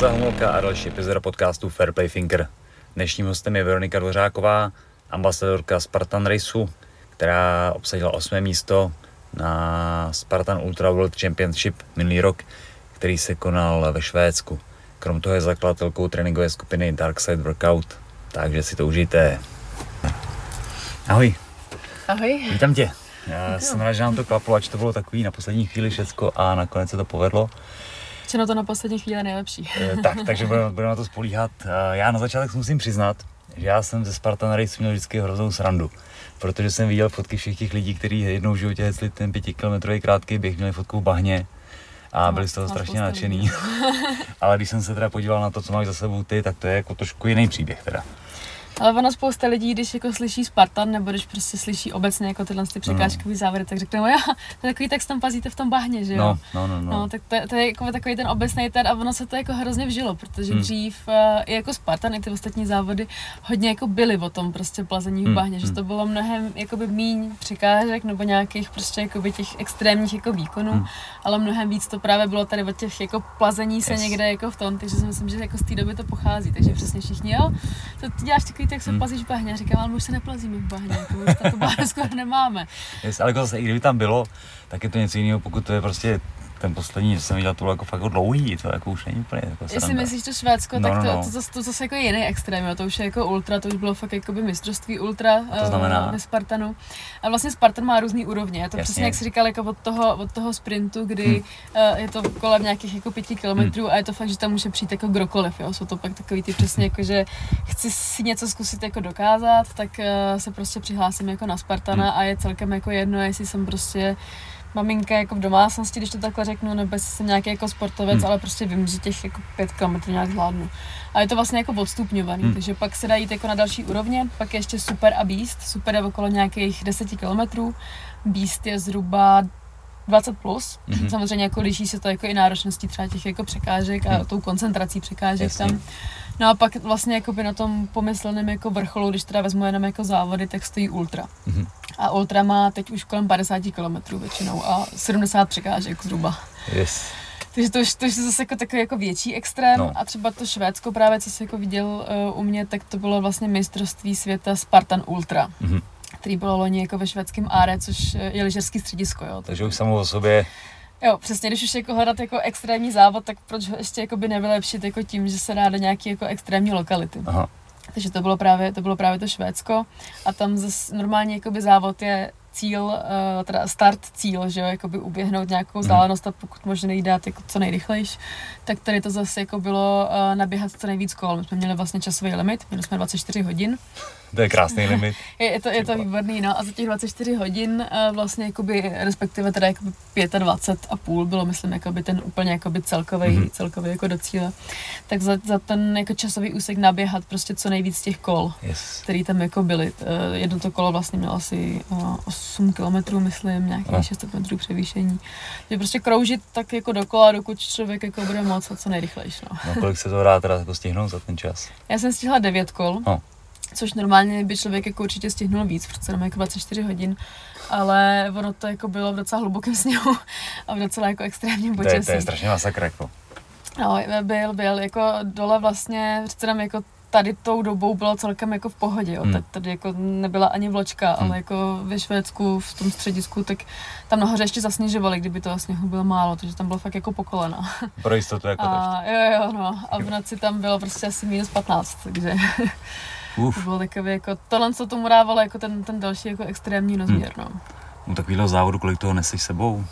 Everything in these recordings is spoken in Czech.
Honza Homolka a další epizoda podcastu Fairplay Thinker. Dnešním hostem je Veronika Dvořáková, ambasadorka Spartan Raceu, která obsadila osmé místo na Spartan Ultra World Championship minulý rok, který se konal ve Švédsku. Krom toho je zakladatelkou tréninkové skupiny Darkside Workout, takže si to užijte. Ahoj, Ahoj. vítám tě. Já jsem rád, že nám to klaplo, ač to bylo takový na poslední chvíli všecko a nakonec se to povedlo. Čeno to na poslední chvíli nejlepší. Eh, tak, takže budeme, budeme na to spolíhat. Eh, Já na začátek musím přiznat, že já jsem ze Spartan Race měl vždycky hroznou srandu, protože jsem viděl fotky všech těch lidí, kteří jednou v životě hecli ten pětikilometrový krátký běh, měli fotku v bahně a No, byli z toho strašně nadšený. Ale když jsem se teda podíval na to, co máš za sebou ty, tak to je jako trošku jiný příběh teda. Ale ono spousta lidí, když jako slyší Spartan, nebo když prostě slyší obecně jako tyhle ty překážkový závěry, tak řekne, no já, to je takový, tak se tam pazíte v tom bahně, že jo? No, no, no, No, no. tak to, je- to je jako takový ten obecný ten a ono se to jako hrozně vžilo, protože Hmm. dřív uh, i jako Spartan, i ty ostatní závody hodně jako byly o tom prostě plazení v Hmm, bahně, že hmm. to bylo mnohem jakoby míň překážek nebo nějakých prostě jakoby těch extrémních jako výkonů, Hmm. ale mnohem víc to právě bylo tady od těch jako plazení se Yes. někde jako v tom, takže si myslím, že jako z té doby to pochází, takže přesně všichni, jo, to ty děláš takový, tak se Hmm. plazíš v bahně, říkám, ale už se neplazíme v bahně, jako už to bahně skoro nemáme. Yes, ale jako zase, i kdyby tam bylo, tak je to něco jiného, pokud to je prostě ten poslední, že jsem viděl, to bylo jako fakt jako dlouhý, to jako už není úplně jako Jestli myslíš to Švédsko, No, tak no, to, no. to, zase, to zase jako je jiný extrém, jo. to už je jako ultra, to už bylo fakt jako by mistrovství ultra to znamená? eh, ve Spartanu. A vlastně Spartan má různý úrovně, je to Jasně. přesně jak jsi říkal, jako od toho, od toho sprintu, kdy Hm. eh, je to kolem nějakých jako pěti kilometrů a je to fakt, že tam může přijít jako kdokoliv, jo. jsou to pak takový ty přesně jako, že chci si něco zkusit jako dokázat, tak eh, se prostě přihlásím jako na Spartana Hm. a je celkem jako jedno, jestli jsem prostě maminka jako v domácnosti, když to takhle řeknu, nebo jestli jsem nějaký jako sportovec, Hmm. ale prostě vím, že těch jako pět kilometrů nějak zvládnu. A je to vlastně jako odstupňovaný, Hmm. takže pak se dá jít jako na další úrovně, pak je ještě super a beast, super je okolo nějakých 10 kilometrů, beast je zhruba 20 plus, Mhm. samozřejmě jako liší se to jako i náročností třeba těch jako překážek a Hmm. tou koncentrací překážek Jasně. tam. No a pak vlastně jako by na tom pomysleném jako vrcholu, když teda vezmu jenom jako závody, tak stojí ultra. Mhm. A ultra má teď už kolem 50 km většinou a 70 překážek zhruba. Yes. Takže to už, to už je zase jako takový jako větší extrém No. a třeba to Švédsko právě, co jsi jako viděl uh, u mě, tak to bylo vlastně mistrovství světa Spartan Ultra, Mhm. který bylo loni jako ve švédském Áre, což eh, je lyžařský středisko, jo. Takže už samo o sobě, Jo, přesně, když už jako hledat jako extrémní závod, tak proč ho ještě jako by nevylepšit jako tím, že se dá do nějaký jako extrémní lokality. aha, Takže to bylo právě to, bylo právě to Švédsko a tam zase normálně jakoby závod je cíl, eh, teda start cíl, že jo, jakoby uběhnout nějakou Mhm. vzdálenost a pokud možno nejít dát jako co nejrychlejš, tak tady to zase jako bylo eh, naběhat co nejvíc kol. My jsme měli vlastně časový limit, měli jsme 24 hodin. to je krásný limit. Je, je to, je to výborný, no a za těch 24 hodin eh, vlastně jakoby, respektive teda jakoby 25 a půl bylo, myslím, jakoby ten úplně jakoby celkový, Mhm. mm-hmm. celkový jako do cíle. Tak za, za ten jako časový úsek naběhat prostě co nejvíc těch kol Yes. který tam jako byly. Eh, Jedno to kolo vlastně mělo asi eh, 8 kilometrů, myslím, nějakých No. 6 metrů převýšení. Že prostě kroužit tak jako dokola, dokud člověk jako bude moc a co nejrychlejší. No. No kolik se to dá teda jako stihnout za ten čas? Já jsem stihla 9 kol, No. Což normálně by člověk jako určitě stihnul víc, protože jenom jako 24 hodin, ale ono to jako bylo v docela hlubokém sněhu a v docela jako extrémním To je, to je počasí. strašně masakr jako. No, byl, byl, jako dole vlastně, přece jenom jako tady tou dobou bylo celkem jako v pohodě, jo. Hmm. Tady jako nebyla ani vločka, Hmm. ale jako ve Švédsku v tom středisku, tak tam nahoře ještě zasněžovali, kdyby toho sněhu bylo málo, takže tam bylo fakt jako po kolena. Pro jistotu jako to. A jo, jo, no. A v noci tam bylo prostě asi minus 15, takže to Uf, bylo takové jako, tohle, co tomu dávalo jako ten, ten další jako extrémní rozměr, no. u takového závodu kolik toho neseš sebou?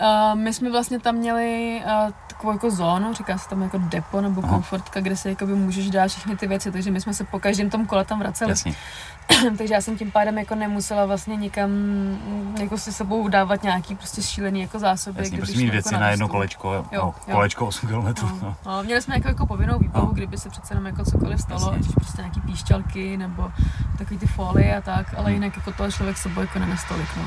Uh, my jsme vlastně tam měli uh, takovou jako zónu, říká se tam jako depo nebo Aha. komfortka, kde si jakoby můžeš dát všechny ty věci, takže my jsme se po každém tom kole tam vraceli. Jasně. takže já jsem tím pádem jako nemusela vlastně nikam jako si sebou dávat nějaký prostě šílený jako zásoby. Jasně, prostě mít jako věci na jedno výstup. kolečko, Jo, no, jo. kolečko 8 km. No, No. no, měli jsme jako, jako povinnou výbavu, No. kdyby se přece jenom jako cokoliv stalo, Jasně. ať už prostě nějaký píšťalky nebo takový ty folie a tak, ale Hmm. jinak jako to člověk sebou jako nenese tolik, no.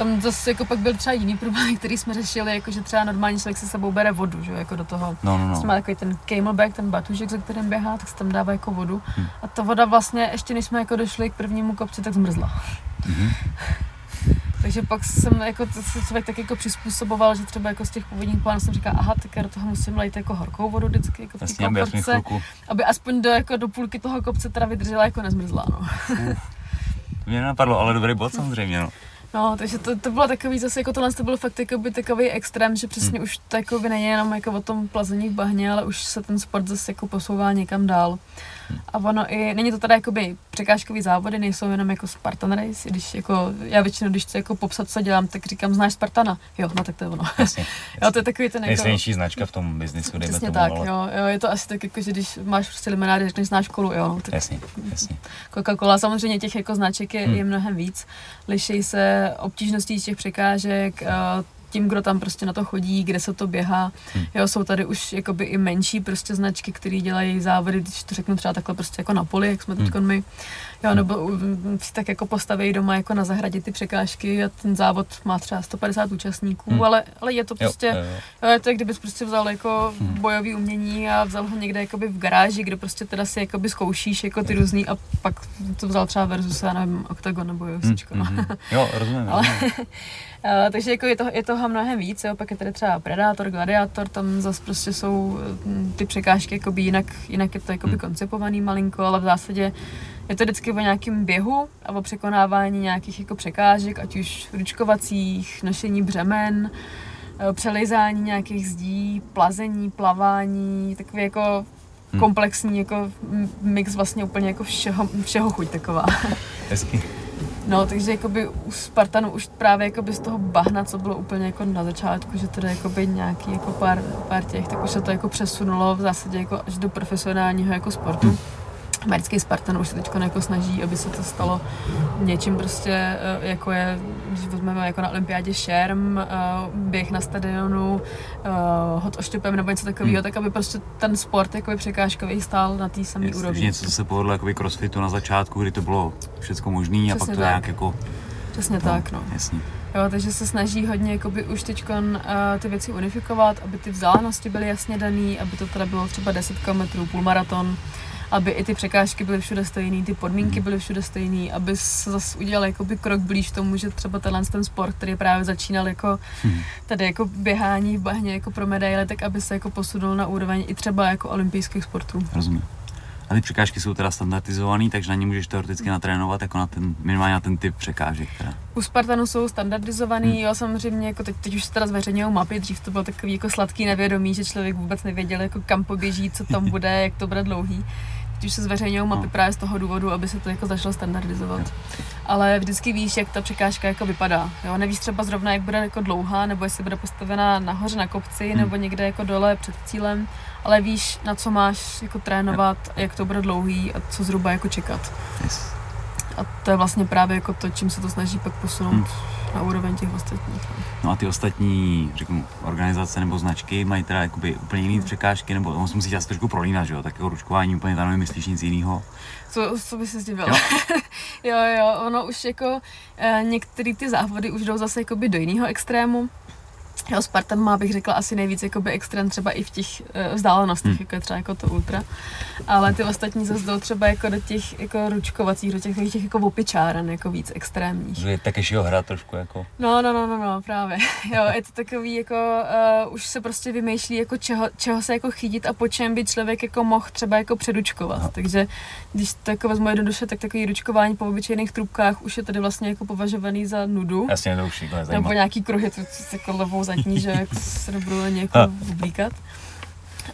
Tam zase jako pak byl třeba jiný problém, který jsme řešili, jako že třeba normálně člověk se sebou bere vodu, že jako do toho. No, no, no. má takový ten camelback, ten batužek, za kterým běhá, tak se tam dává jako vodu. Hm. A ta voda vlastně, ještě než jsme jako došli k prvnímu kopci, tak zmrzla. Mhm. Takže pak jsem jako to se člověk tak jako přizpůsoboval, že třeba jako z těch původních plánů jsem říkal, aha, tak já do toho musím lejt jako horkou vodu vždycky, jako v té Jasně, aby aby aspoň do, jako do půlky toho kopce teda vydržela jako nezmrzlá, no. Mě nenapadlo, ale dobrý bod samozřejmě, no. No, takže to, to bylo takový zase, jako tohle to byl fakt jakoby takový extrém, že přesně Hmm. už to jako by není jenom jako o tom plazení v bahně, ale už se ten sport zase jako posouvá někam dál. A ono i, není to teda jakoby překážkový závody, nejsou jenom jako Spartan Race, když jako, já většinou, když chci jako popsat, co dělám, tak říkám, znáš Spartana? Jo, no tak to je ono. Jasně. jo, to je takový ten jako... Nejsilnější značka v tom biznisu, dejme Přesně tomu, tak, ale... jo, jo, je to asi tak jako, že když máš prostě limonády, řekneš znáš kolu, jo, no, tak Jasně, jasně. Coca-Cola, samozřejmě těch jako značek je, Hmm. je mnohem víc. Liší se obtížností těch překážek, tím, kdo tam prostě na to chodí, kde se to běhá. Hmm. Jo, jsou tady už jakoby i menší prostě značky, které dělají závody, když to řeknu třeba takhle prostě jako na poli, jak jsme Hmm. teď my. Jo, nebo si tak jako postaví doma jako na zahradě ty překážky a ten závod má třeba 150 účastníků, Hmm. ale, ale je to prostě, Jo, jo, jo. Jo, je to, jak kdybys prostě vzal jako Hmm. bojový umění a vzal ho někde jakoby v garáži, kde prostě teda si jakoby zkoušíš jako ty různý a pak to vzal třeba versus, já nevím, Octagon nebo UFCčko. Mm, no. Jo, rozumím. Ale- rozumím. Uh, takže jako je, to, je toho mnohem víc, jo. pak je tady třeba Predator, Gladiator, tam zase prostě jsou mm, ty překážky jakoby jinak, jinak je to jakoby Hmm. koncipovaný malinko, ale v zásadě je to vždycky o nějakém běhu a o překonávání nějakých jako překážek, ať už ručkovacích, nošení břemen, eh, přelizání nějakých zdí, plazení, plavání, takový jako Hmm. komplexní jako mix vlastně úplně jako všeho, všeho chuť taková. Hezky. No, takže jakoby u Spartanu už právě jakoby z toho bahna, co bylo úplně jako na začátku, že je jakoby nějaký jako pár, pár těch, tak už se to jako přesunulo v zásadě jako až do profesionálního jako sportu. Americký Spartan už se teď jako snaží, aby se to stalo něčím prostě, eh, jako je, když vezmeme jako na olympiádě šerm, eh, běh na stadionu, eh, hod oštěpem nebo něco takového, Hmm. tak aby prostě ten sport jakoby překážkový stál na té samé úrovni. něco, co se povedlo jakoby crossfitu na začátku, kdy to bylo všechno možný a pak to tak. nějak jako... Přesně tak, no. Jasně. Jo, takže se snaží hodně jakoby už teď uh, ty věci unifikovat, aby ty vzdálenosti byly jasně dané, aby to teda bylo třeba 10 km, půlmaraton, aby i ty překážky byly všude stejné, ty podmínky Mhm. byly všude stejné, aby se zase udělal jakoby krok blíž tomu, že třeba tenhle ten sport, který právě začínal jako Hm. tady jako běhání v bahně jako pro medaile, tak aby se jako posunul na úroveň i třeba jako olympijských sportů. Rozumím. A ty překážky jsou teda standardizované, takže na ně můžeš teoreticky natrénovat jako na ten, minimálně na ten typ překážek. Teda. U Spartanu jsou standardizovaný, Hmm. jo, samozřejmě, jako teď, teď už se teda zveřejňují mapy, dřív to bylo takový jako sladký nevědomí, že člověk vůbec nevěděl, jako kam poběží, co tam bude, jak to bude dlouhý. Už se zveřejňují mapy No. právě z toho důvodu, aby se to jako začalo standardizovat. Ale vždycky víš, jak ta překážka jako vypadá. Jo? Nevíš třeba zrovna, jak bude jako dlouhá, nebo jestli bude postavená nahoře na kopci, Hmm. nebo někde jako dole před cílem, ale víš, na co máš jako trénovat, jak to bude dlouhý a co zhruba jako čekat. Yes. A to je vlastně právě jako to, čím se to snaží pak posunout Hmm. Na úroveň těch ostatních. no. No a ty ostatní, řeknu, organizace nebo značky mají teda jakoby úplně jiné překážky, nebo on se musí asi trošku prolínat, že jo, tak jako ručkování úplně tam nemyslíš nic jiného. Co, co by se zdivil? Jo. Jo? jo, ono už jako e, některé ty závody už jdou zase jakoby do jiného extrému. Jo, Spartan má, bych řekla, asi nejvíc jakoby extrém třeba i v těch e, vzdálenostech, Hmm. jako je třeba jako to ultra. Ale ty ostatní zase jdou třeba jako do těch jako ručkovacích, do těch, takových těch jako opičáren, jako víc extrémních. Je Takeshiho hra trošku jako... No, no, no, no, no, právě. Jo, je to takový jako, uh, už se prostě vymýšlí jako čeho, čeho se jako chytit a po čem by člověk jako mohl třeba jako předučkovat. Aha. Takže když to jako vezmu jednoduše, tak takový ručkování po obyčejných trubkách už je tady vlastně jako považovaný za nudu. Jasně, to už jako Nebo nějaký kruhy, to, to jako levou zadní, že jak se nebudu ani jako oblíkat.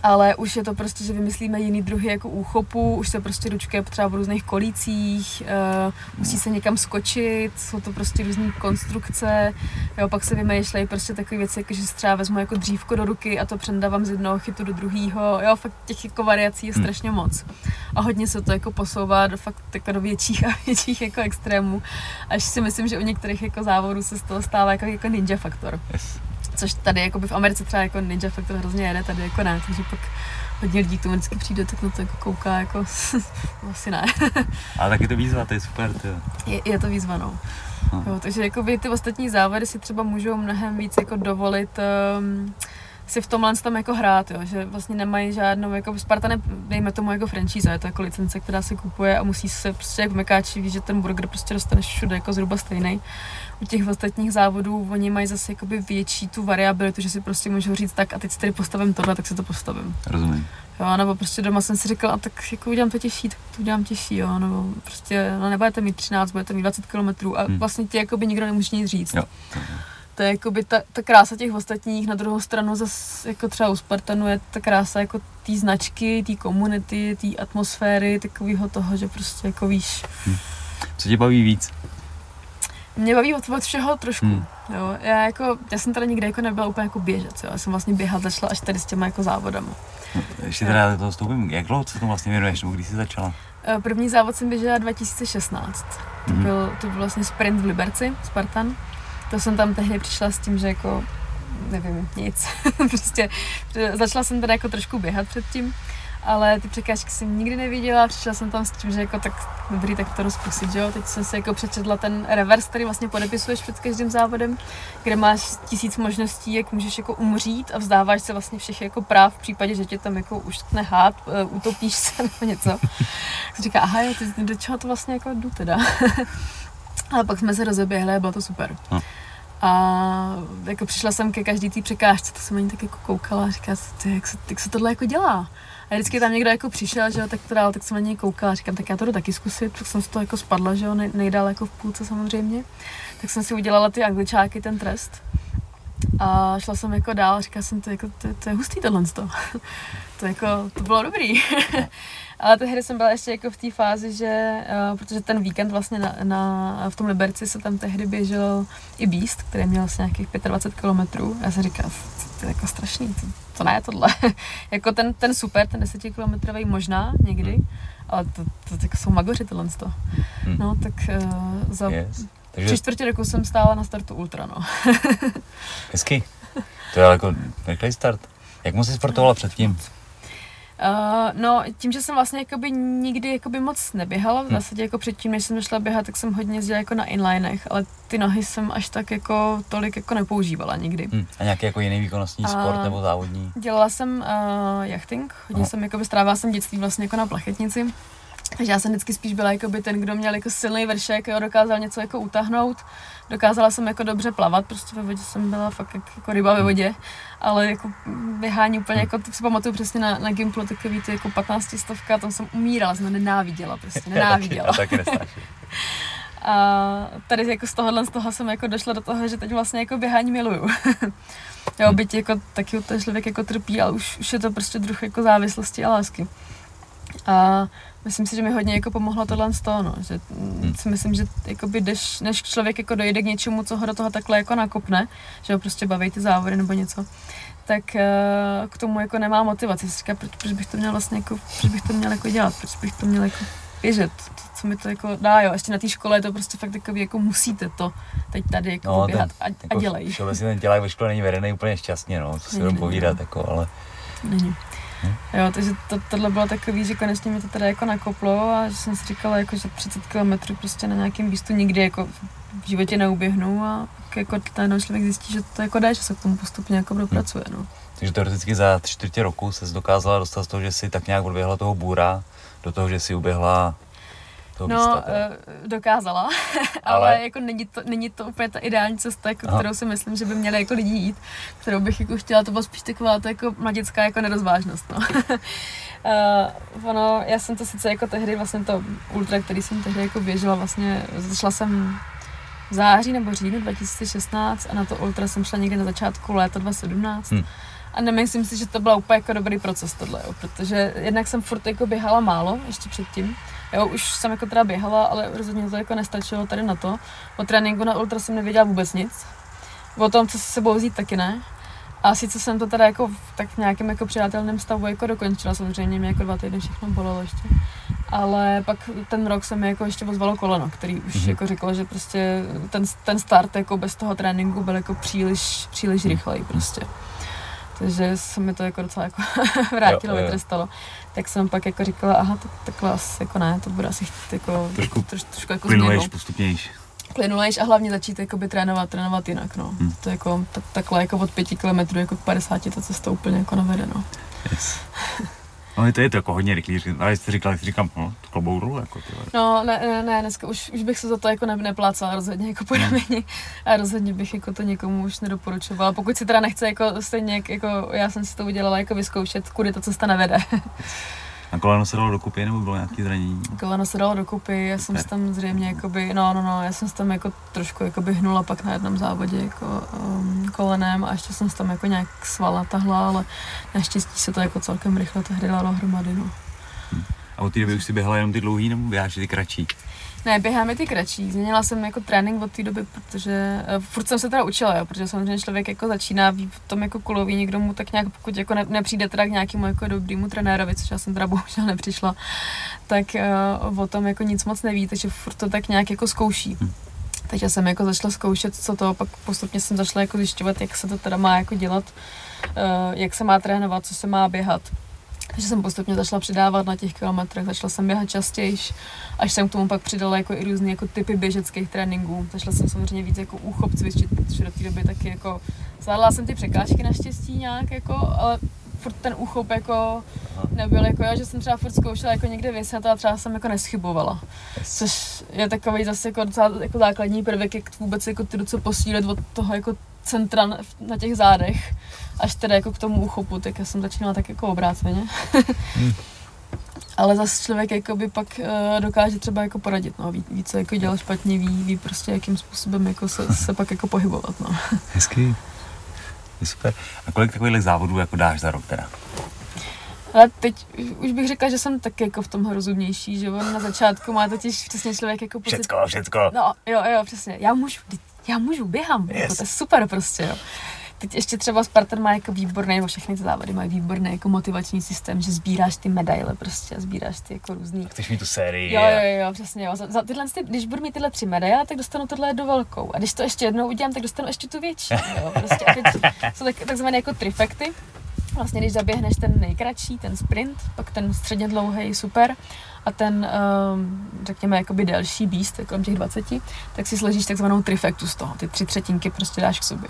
Ale už je to prostě, že vymyslíme jiný druhy jako úchopu, už se prostě ručkuje třeba v různých kolících, uh, musí se někam skočit, jsou to prostě různé konstrukce, jo, pak se vymýšlejí prostě takové věci, jako že si třeba vezmu jako dřívko do ruky a to přendávám z jednoho chytu do druhého, jo, fakt těch jako variací je Hmm. strašně moc. A hodně se to jako posouvá do fakt jako do větších a větších jako extrémů, až si myslím, že u některých jako závodů se z toho stává jako, jako ninja faktor. Yes. Což tady jako by v Americe třeba jako Ninja Factor hrozně jede, tady jako ne, takže pak hodně lidí tomu vždycky přijde, tak na to jako kouká, jako asi ne. Ale tak je to výzva, to je super. To. Je, je to výzva, no. No. Jo, takže jakoby ty ostatní závody si třeba můžou mnohem víc jako dovolit um, si v tomhle tam jako hrát, jo, že vlastně nemají žádnou, jako Spartan je, dejme tomu jako franchise, je to jako licence, která se kupuje a musí se prostě jako mekáči ví, že ten burger prostě dostaneš všude jako zhruba stejný. U těch ostatních závodů oni mají zase jakoby větší tu variabilitu, že si prostě můžou říct tak a teď si tady postavím tohle, tak si to postavím. Rozumím. Jo, nebo prostě doma jsem si říkala, a tak jako udělám to těžší, tak to udělám těžší, jo, nebo prostě, no nebudete mít 13, budete mít 20 km a Hmm. vlastně ti jakoby nikdo nemůže nic říct. Jo. To je jakoby ta, ta krása těch ostatních, na druhou stranu zase jako třeba u Spartanu je ta krása jako té značky, té komunity, té atmosféry, takového toho, že prostě jako víš, Co tě baví víc? mě baví od, od všeho trošku. Hmm. Jo, já jako, já jsem tady nikdy jako nebyla úplně jako běžec, jo. Já jsem vlastně běhat začala až tady s těma jako závodama. No, ještě teda do toho vstoupím. Jak dlouho se tomu vlastně věnuješ, nebo když jsi začala? Eh, První závod jsem běžela 2016. To, Mhm. byl, to byl vlastně sprint v Liberci, Spartan. To jsem tam tehdy přišla s tím, že jako, nevím, nic. prostě začala jsem teda jako trošku běhat předtím, ale ty překážky jsem nikdy neviděla, přišla jsem tam s tím, že jako tak dobrý, tak to rozpusit, že jo. Teď jsem si jako přečetla ten reverse, který vlastně podepisuješ před každým závodem, kde máš tisíc možností, jak můžeš jako umřít a vzdáváš se vlastně všech jako práv v případě, že tě tam jako uštkne hád, eh, utopíš se nebo něco. Říká, aha jo, ty, do čeho to vlastně jako jdu teda. Ale pak jsme se rozeběhli a bylo to super. Hm. A jako přišla jsem ke každý té překážce, to jsem ani tak jako koukala a říkala, ty, jak, se, jak se tohle jako dělá. A vždycky tam někdo jako přišel, že jo, tak to dál, tak jsem na něj koukala, říkám, tak já to jdu taky zkusit, tak jsem z toho jako spadla, že jo, nej, nejdál jako v půlce samozřejmě. Tak jsem si udělala ty angličáky, ten trest. A šla jsem jako dál, říkala jsem, to, jako, to, to je hustý tohle. To. to, jako, to bylo dobrý. Ale tehdy jsem byla ještě jako v té fázi, že, uh, protože ten víkend vlastně na, na, v tom Liberci se tam tehdy běžel i Beast, který měl asi nějakých 25 kilometrů. Já jsem říkala, to, to je jako strašný, to, to ne tohle. jako ten, ten super, ten 10 kilometrový možná někdy, ale to, to, to jako jsou magoři tohle. To. Hm. No, tak uh, za Yes. tři Takže čtvrtě roku jsem stála na startu Ultra, no. hezky. To je jako rychlej start. Jak moc jsi sportovala předtím? Uh, no, tím, že jsem vlastně jakoby nikdy jakoby moc neběhala, v Hm. zásadě jako předtím, než jsem šla běhat, tak jsem hodně jezdila jako na inlinech, ale ty nohy jsem až tak jako tolik jako nepoužívala nikdy. Hm. A nějaký jako jiný výkonnostní A- sport nebo závodní? Dělala jsem uh, jachting, hodně Aha. jsem jakoby strávila jsem dětství vlastně jako na plachetnici. Takže já jsem vždycky spíš byla jakoby ten, kdo měl jako silný vršek, jo, dokázal něco jako utáhnout. Dokázala jsem jako dobře plavat, prostě ve vodě jsem byla fakt jak, jako ryba ve vodě. Ale jako běhání úplně, jako to si pamatuju přesně na, na Gimplu, takový ty jako 15 stovka, tam jsem umírala, jsem nenáviděla, prostě nenáviděla. Já taky nesnáším. A tady jako z tohohle z toho jsem jako došla do toho, že teď vlastně jako běhání miluju. jo, byť jako taky ten člověk jako trpí, ale už, už je to prostě druh jako závislosti a lásky. A myslím si, že mi hodně jako pomohlo tohle z toho, no. že hmm. si myslím, že jakoby jdeš, než člověk jako dojde k něčemu, co ho do toho takhle jako nakopne, že ho prostě baví ty závody nebo něco, tak eh, k tomu jako nemá motivaci. Si říká, proč, proč, bych to měl vlastně jako, proč bych to měl jako dělat, proč bych to měl jako běžet, to, co mi to jako dá, jo, ještě na té škole je to prostě fakt takový, jako musíte to teď tady jako no, běhat a, a jako dělej. Všeobecně ten tělák ve škole není vedený úplně šťastně, no, co si Není, budeme povídat, no. jako, ale Není. Jo, takže to, tohle bylo takový, že konečně mi to teda jako nakoplo a že jsem si říkala, jako, že 30 km prostě na nějakém výstu nikdy jako v životě neuběhnu a pak jako ten člověk zjistí, že to jako jde, že se k tomu postupně jako dopracuje, no. takže teoreticky za čtvrtě roku se dokázala dostat z toho, že si tak nějak odběhla toho bůra, do toho, že si uběhla toho No, teda. uh, dokázala, ale, Ale- jako není to, není to úplně ta ideální cesta, jako, Aha. kterou si myslím, že by měli jako lidi jít, kterou bych jako chtěla, to byla spíš taková to jako mladická jako nerozvážnost, no. uh, ono, já jsem to sice jako tehdy, vlastně to ultra, který jsem tehdy jako běžela, vlastně začala jsem v září nebo říjnu 2016 a na to ultra jsem šla někdy na začátku léta 2017. Hm. A nemyslím si, že to byl úplně jako dobrý proces tohle, jo, protože jednak jsem furt jako běhala málo, ještě předtím. Jo, už jsem jako teda běhala, ale rozhodně to jako nestačilo tady na to. O tréninku na ultra jsem nevěděla vůbec nic. O tom, co si sebou vzít, taky ne. A sice jsem to teda jako v, tak v nějakém jako přijatelném stavu jako dokončila, samozřejmě mě jako dva týdny všechno bolelo ještě. Ale pak ten rok se mi jako ještě ozvalo koleno, který už Mhm. jako řekl, že prostě ten, ten start jako bez toho tréninku byl jako příliš, příliš Mhm. rychlej prostě. Takže se mi to jako docela jako vrátilo, Jo, jo. vytrestalo. Tak jsem pak jako říkala, aha, tak, takhle asi jako ne, to bude asi chtít jako Trošku troš, trošku jako Plynulejš, postupnějš. plynulejš a hlavně začít jakoby trénovat, trénovat jinak, no. Hmm. To jako, tak, takhle jako od pěti kilometrů jako k 50, ta cesta úplně jako nevede, no. Yes. No to je to jako hodně rychlý, ale jste říkal, jak si říkám, no, to klobou dolů, jako ty. No, ne, ne, ne, dneska už, už bych se za to jako ne, neplácala rozhodně jako po rameni a rozhodně bych jako to někomu už nedoporučovala. Pokud si teda nechce jako stejně jak, jako já jsem si to udělala jako vyzkoušet, kudy ta cesta nevede. A koleno se dalo dokupy, nebo bylo nějaké zranění? Koleno se dalo dokupy, já jsem si tam zřejmě jakoby, no, no, no, já jsem se tam jako trošku jakoby hnula pak na jednom závodě jako um, kolenem a ještě jsem se tam jako nějak sval natahla, ale naštěstí se to jako celkem rychle tehdy dalo hromady, no. A od té doby už si běhala jenom ty dlouhý, nebo běháš ty kratší? Ne, běháme ty kratší. Změnila jsem jako trénink od té doby, protože uh, furt jsem se teda učila, jo, protože samozřejmě člověk jako začíná ví v tom jako kuloví, někdo mu tak nějak, pokud jako ne, nepřijde teda k nějakému jako dobrýmu trenérovi, což já jsem teda bohužel nepřišla, tak uh, o tom jako nic moc neví, takže furt to tak nějak jako zkouší. Hm. Takže jsem jako začala zkoušet, co to, pak postupně jsem začala jako zjišťovat, jak se to teda má jako dělat, uh, jak se má trénovat, co se má běhat. Takže jsem postupně začala přidávat na těch kilometrech, začala jsem běhat častěji, až jsem k tomu pak přidala jako i různé jako typy běžeckých tréninků. Začala jsem samozřejmě víc jako úchop cvičit, protože do té doby taky jako zvládla jsem ty překážky naštěstí nějak jako, ale furt ten úchop jako nebyl jako já, že jsem třeba furt zkoušela jako někde vyset a třeba jsem jako neschybovala. Což je takový zase jako docela jako základní prvek, jak vůbec jako ty ruce posílit od toho jako centra na- těch zádech, až teda jako k tomu uchopu, tak já jsem začínala tak jako obráceně. Ale zase člověk jakoby pak uh, dokáže třeba jako poradit, no, ví, ví, co jako dělal špatně, ví, ví prostě jakým způsobem jako se, se pak jako pohybovat, no. Hezký. Je super. A kolik takových závodů jako dáš za rok teda? Ale teď už bych řekla, že jsem taky jako v tomhle rozumnější, že on na začátku má totiž přesně člověk jako pocit, Všecko, všecko. No, jo, jo, přesně. Já můžu, já můžu, běhám. Yes. Jako, Yes. to je super prostě, jo. Teď ještě třeba Spartan má jako výborný, nebo všechny ty závody mají výborný jako motivační systém, že sbíráš ty medaile prostě a sbíráš ty jako různý Chceš mít tu sérii? Jo, jo, jo, přesně, jo. Za, za tyhle, ty, když budu mít tyhle tři medaile, tak dostanu tohle do velkou. A když to ještě jednou udělám, tak dostanu ještě tu větší. Jo. Prostě a teď jsou tak, takzvané jako trifekty. Vlastně, když zaběhneš ten nejkratší, ten sprint, pak ten středně dlouhý, super, a ten, um, řekněme, jakoby delší beast, kolem těch 20, tak si složíš takzvanou trifektu z toho. Ty tři třetinky prostě dáš k sobě.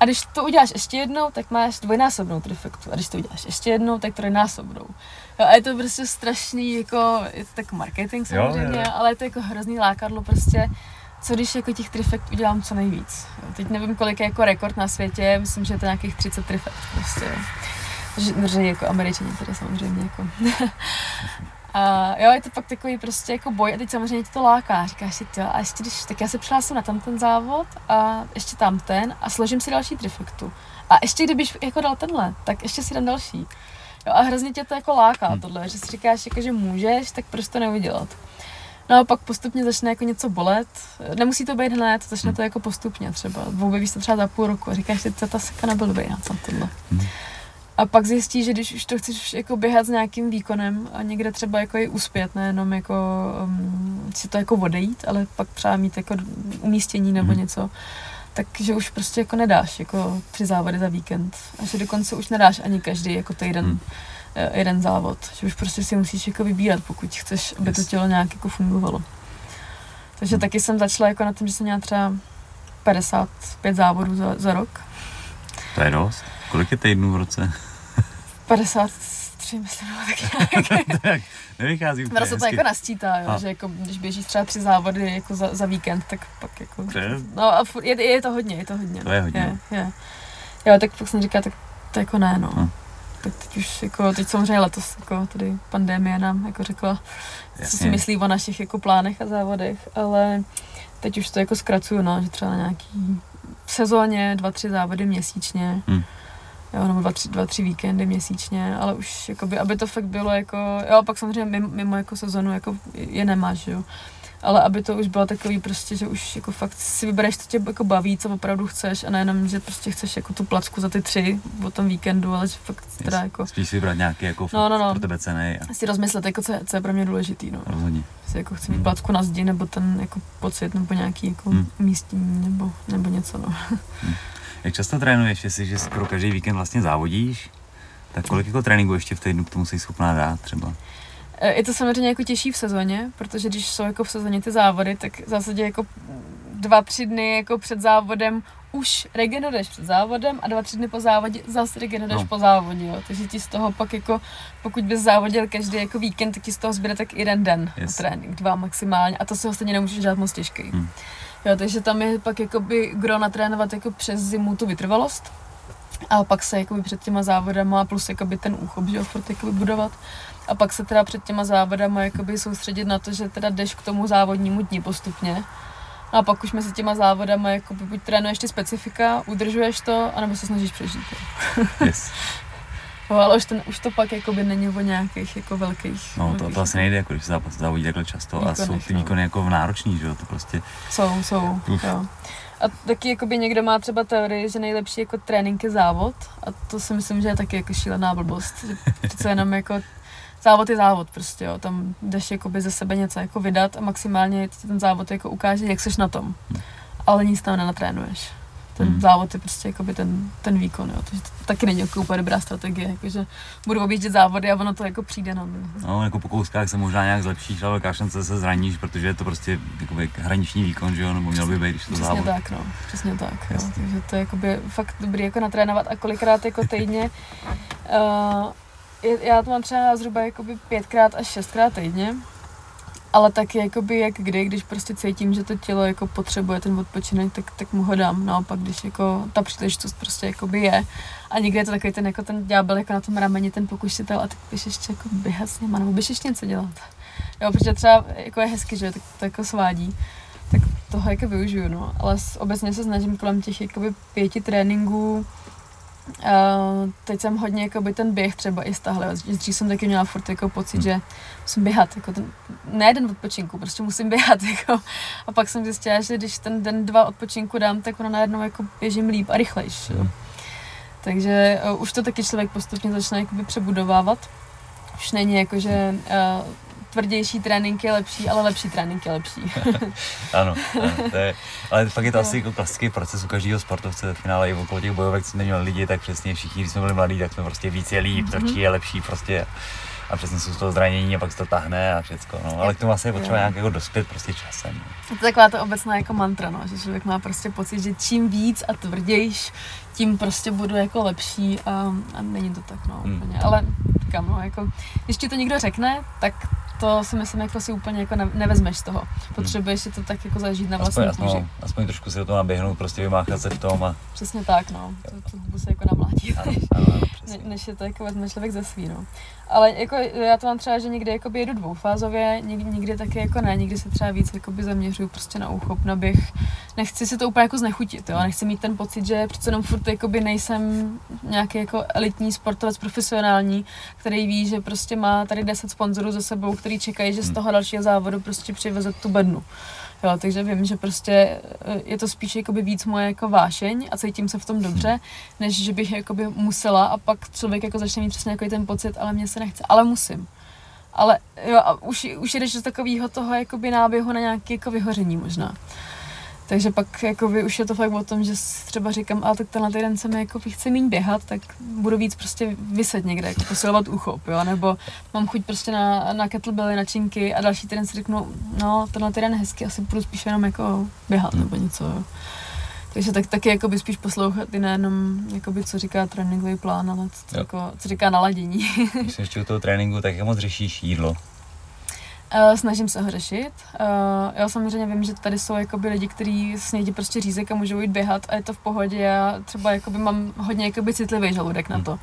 A když to uděláš ještě jednou, tak máš dvojnásobnou trifektu. A když to uděláš ještě jednou, tak trojnásobnou. Jo, a je to prostě strašný, jako, je to tak marketing samozřejmě, jo, jo. ale je to jako hrozný lákadlo prostě, co když jako těch trifekt udělám co nejvíc. Teď nevím, kolik je jako rekord na světě, myslím, že je to nějakých 30 trifekt prostě. Že, jako američani teda samozřejmě jako. A jo, je to pak takový prostě jako boj a teď samozřejmě tě to láká. Říkáš si, to, a ještě když, tak já se přihlásím na tam ten závod a ještě tam ten a složím si další trifektu. A ještě kdybych jako dal tenhle, tak ještě si dám další. Jo, a hrozně tě to jako láká Hmm. tohle, že si říkáš, jako, že můžeš, tak proč to neudělat. No a pak postupně začne jako něco bolet. Nemusí to být hned, začne Hmm. to jako postupně třeba. Objevíš to třeba za půl roku a říkáš si, to ta seka nebyl na tom tohle. Hmm. A pak zjistíš, že když už to chceš jako běhat s nějakým výkonem a někde třeba jako i uspět, nejenom jako um, si to jako odejít, ale pak třeba mít jako umístění nebo Mhm. něco, takže už prostě jako nedáš jako tři závody za víkend. A že dokonce už nedáš ani každý jako týden Mhm. Eh, jeden závod. Že už prostě si musíš jako vybírat, pokud chceš, aby to tělo nějak jako fungovalo. Takže Mhm. taky jsem začala jako na tom, že jsem měla třeba 55 závodů za, za rok. To je dost. Kolik je týdnů v roce? 53, myslím, nebo tak nějak. tak, nevychází úplně se to jako nasčítá, jo, A. že jako, když běžíš třeba tři závody jako za, za víkend, tak pak jako... Je- No a furt, je, je, to hodně, je to hodně. To je hodně. Je, je. Jo, tak pak jsem říkala, tak to jako ne, no. Hm. Tak teď už jako, teď samozřejmě letos, jako tady pandemie nám jako řekla, co si Jasně. myslí o našich jako plánech a závodech, ale teď už to jako zkracuju, no, že třeba na nějaký v sezóně dva, tři závody měsíčně, Hm. jo, nebo dva tři, dva, tři víkendy měsíčně, ale už, jakoby, aby to fakt bylo jako, jo, pak samozřejmě mimo, mimo jako sezonu jako je nemáš, jo, ale aby to už bylo takový prostě, že už jako fakt si vybereš, co tě jako baví, co opravdu chceš a nejenom, že prostě chceš jako tu placku za ty tři o tom víkendu, ale že fakt teda jako Spíš si vybrat nějaký jako No, no, no. pro tebe cený a si rozmyslet, jako co, je, co je pro mě důležitý, no. rozhodně. Jestli jako chci mít placku na zdi, nebo ten jako pocit, nebo nějaký jako Hmm. umístění, nebo, nebo něco, no. Jak často trénuješ, jestli že skoro každý víkend vlastně závodíš, tak kolik jako tréninku ještě v týdnu k tomu jsi schopná dát třeba? Eh, Je to samozřejmě jako těžší v sezóně, protože když jsou jako v sezóně ty závody, tak v zásadě jako dva, tři dny jako před závodem už regeneruješ před závodem a dva, tři dny po závodě zase regeneruješ No. po závodě, jo. Takže ti z toho pak jako, pokud bys závodil každý jako víkend, tak ti z toho zbyde tak jeden den Yes. trénink, dva maximálně a to si ho stejně nemůžeš dát moc těžký. Hmm. Jo, takže tam je pak jakoby gro natrénovat jako přes zimu tu vytrvalost a pak se jakoby před těma závodama plus jakoby ten úchop, že jo, furt jakoby budovat. A pak se teda před těma závodama jakoby soustředit na to, že teda jdeš k tomu závodnímu dni postupně. A pak už mezi těma závodama jakoby buď trénuješ ty specifika, udržuješ to, anebo se snažíš přežít. Yes. Jo, ale už, ten, už to pak jakoby není o nějakých jako velkých. No to, velkých to asi nejde, jako když se zápas závodí takhle často a jsou ty no. výkony jako náročný, že jo, to prostě, Jsou, jsou, Uf. jo. A taky jakoby někdo má třeba teorii, že nejlepší jako trénink je závod a to si myslím, že je taky jako šílená blbost. Že přece jenom jako závod je závod prostě, jo. Tam jdeš jakoby ze sebe něco jako vydat a maximálně ti ten závod jako ukáže, jak seš na tom. Ale nic tam nenatrénuješ. Ten Hmm. závod je prostě jakoby ten, ten výkon, jo. Takže to taky není jako úplně dobrá strategie, jakože budu objíždět závody a ono to jako přijde na mě. no jako po kouskách se možná nějak zlepšíš, ale velká šance se zraníš, protože je to prostě jakoby hraniční výkon, že jo, nebo měl by být, když to Přesně závod. tak, no. Přesně tak, jo. Jasně. Takže to je jakoby fakt dobrý jako natrénovat a kolikrát jako týdně. Uh, já to mám třeba zhruba jakoby pětkrát až šestkrát týdně. Ale taky jakoby jak kdy, když prostě cítím, že to tělo jako potřebuje ten odpočinek, tak, tak mu ho dám. Naopak, když jako ta příležitost prostě jakoby je. A někdy je to takový ten, jako ten ďábel jako na tom rameni, ten pokušitel a tak běž ještě jako běhat s nima, nebo běž ještě něco dělat. Jo, protože třeba jako je hezky, že tak to jako svádí tak toho jako využiju, no. Ale obecně se snažím kolem těch jakoby pěti tréninků Uh, teď jsem hodně jakoby ten běh třeba i stáhle, dřív jsem taky měla furt jako pocit, Hmm. že musím běhat, jako ten, ne den odpočinku, prostě musím běhat, jako. A pak jsem zjistila, že když ten den dva odpočinku dám, tak ono najednou jako běžím líp a rychlejš. Hmm. Takže uh, už to taky člověk postupně začne jakoby přebudovávat. Už není jako, že uh, tvrdější trénink je lepší, ale lepší trénink je lepší. Ano, ano to je, ale fakt je to asi jako klasický proces u každého sportovce ve finále i okolo těch bojovek, co neměli lidi, tak přesně všichni, když jsme byli mladí, tak jsme prostě víc je líp, Mhm. tvrdší je lepší prostě a přesně jsou z toho zranění a pak se to tahne a všecko, no, ale k tomu asi je potřeba nějak jako dospět prostě časem. Je to taková ta obecná jako mantra, no, že člověk má prostě pocit, že čím víc a tvrdějš, tím prostě budu jako lepší a, a není to tak, no, Hmm. úplně. Ale říkám, no, jako, když ti to někdo řekne, tak to si myslím, jako si úplně jako ne, nevezmeš z toho. Potřebuješ si to tak jako zažít na Aspoň, vlastní kůži. aspoň, aspoň trošku si do toho naběhnout, prostě vymáchat se v tom a Přesně tak, no. To, to dobu se jako namlátí. ano, ano, Ne, než je to jako vezme člověk ze svý, no. Ale jako já to mám třeba, že někdy jakoby jedu dvoufázově, někdy, někdy taky jako ne, někdy se třeba víc jakoby zaměřuju prostě na úchop, na běh. Nechci si to úplně jako znechutit, jo, nechci mít ten pocit, že přece jenom furt jakoby nejsem nějaký jako elitní sportovec profesionální, který ví, že prostě má tady 10 sponzorů za sebou, který čekají, že z Hmm. toho dalšího závodu prostě přiveze tu bednu. Jo, takže vím, že prostě eh, je to spíš jakoby víc moje jako vášeň a cítím se v tom dobře, než že bych jakoby musela a pak člověk jako začne mít přesně jako ten pocit, ale mě se nechce, ale musím. Ale jo, a už, už jdeš do takového toho jakoby náběhu na nějaké jako vyhoření možná. Takže pak jakoby, už je to fakt o tom, že třeba říkám, a tak tenhle týden se mi jako chce méně běhat, tak budu víc prostě vyset někde, jako posilovat uchop, jo, nebo mám chuť prostě na, na kettlebelly, na činky a další týden si řeknu, no, tenhle týden hezky, asi budu spíš jenom jako běhat nebo něco, jo. Takže tak, taky jakoby spíš poslouchat i nejenom, jakoby, co říká tréninkový plán, ale co, Jo. jako, co říká naladění. Když jsem ještě u toho tréninku, tak jak moc řešíš jídlo? Uh, snažím se ho řešit. Uh, já samozřejmě vím, že tady jsou jakoby lidi, kteří snědí prostě řízek a můžou jít běhat a je to v pohodě. Já třeba jakoby mám hodně jakoby citlivý žaludek na to.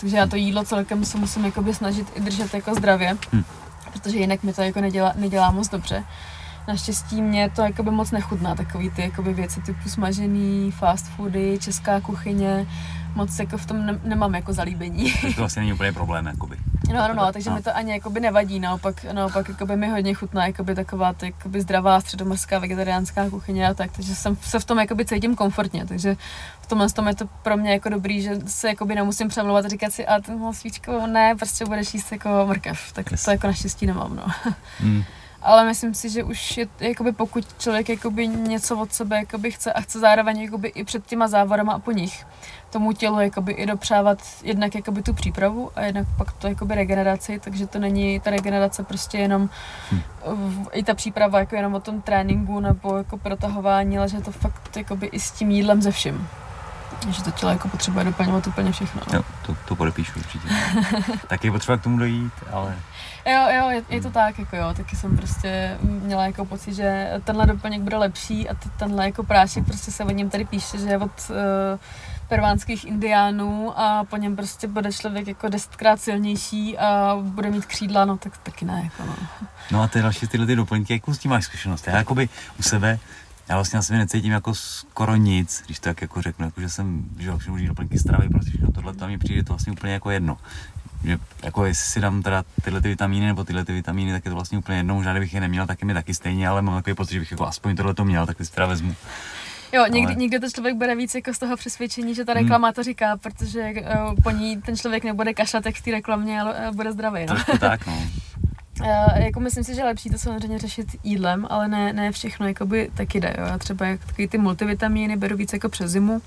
Takže já to jídlo celkem se musím jakoby snažit i držet jako zdravě, Hm. protože jinak mi to jako nedělá, nedělá moc dobře. Naštěstí mě to jakoby moc nechutná, takový ty jakoby věci typu smažený, fast foody, česká kuchyně, moc jako v tom ne- nemám jako zalíbení. Takže to vlastně není úplně problém, jakoby. No, no, no, takže No. mi to ani jakoby nevadí, naopak, naopak jakoby mi hodně chutná jakoby taková ta jakoby zdravá středomořská vegetariánská kuchyně a tak, takže jsem se v tom jakoby cítím komfortně, takže v tomhle tom je to pro mě jako dobrý, že se jakoby nemusím přemlouvat a říkat si, a tenhle svíčko, ne, prostě budeš jíst jako mrkev, tak Yes. to jako naštěstí nemám, no. Hmm. Ale myslím si, že už je, jakoby pokud člověk jakoby něco od sebe jakoby chce a chce zároveň jakoby i před těma závodama a po nich tomu tělu jakoby i dopřávat jednak jakoby tu přípravu a jednak pak to jakoby regeneraci, takže to není ta regenerace prostě jenom hm. i ta příprava jako jenom o tom tréninku nebo jako protahování, ale že to fakt jakoby i s tím jídlem ze vším že to tělo jako potřebuje doplňovat úplně všechno. No. Jo, to, to podepíšu určitě. taky je potřeba k tomu dojít, ale... Jo, jo, je, je to tak, jako jo, taky jsem prostě měla jako pocit, že tenhle doplněk bude lepší a tenhle jako prášek, prostě se o něm tady píše, že je od uh, pervánských indiánů a po něm prostě bude člověk jako desetkrát silnější a bude mít křídla, no tak taky ne, jako no. No a ty další tyhle ty doplňky, jakou s tím máš zkušenost? Já jakoby u sebe já vlastně sebe necítím jako skoro nic, když to tak jako řeknu, jako že jsem, že všechno doplňky stravy, prostě všechno tohle, tam mi přijde to vlastně úplně jako jedno. Že jako jestli si dám teda tyhle ty vitamíny nebo tyhle ty vitamíny, tak je to vlastně úplně jedno, možná bych je neměl, tak je mi taky stejně, ale mám takový pocit, že bych jako aspoň tohle to měl, tak si teda vezmu. Jo, někdy, ale... někdy to člověk bude víc jako z toho přesvědčení, že ta reklama to říká, protože uh, po ní ten člověk nebude kašlat jak v té reklamě, ale uh, bude zdravý. No. tak, no. Uh, jako myslím si, že lepší to samozřejmě řešit jídlem, ale ne, ne všechno jakoby taky jde. Jo. Já třeba jak, takový ty multivitamíny beru víc jako přes zimu,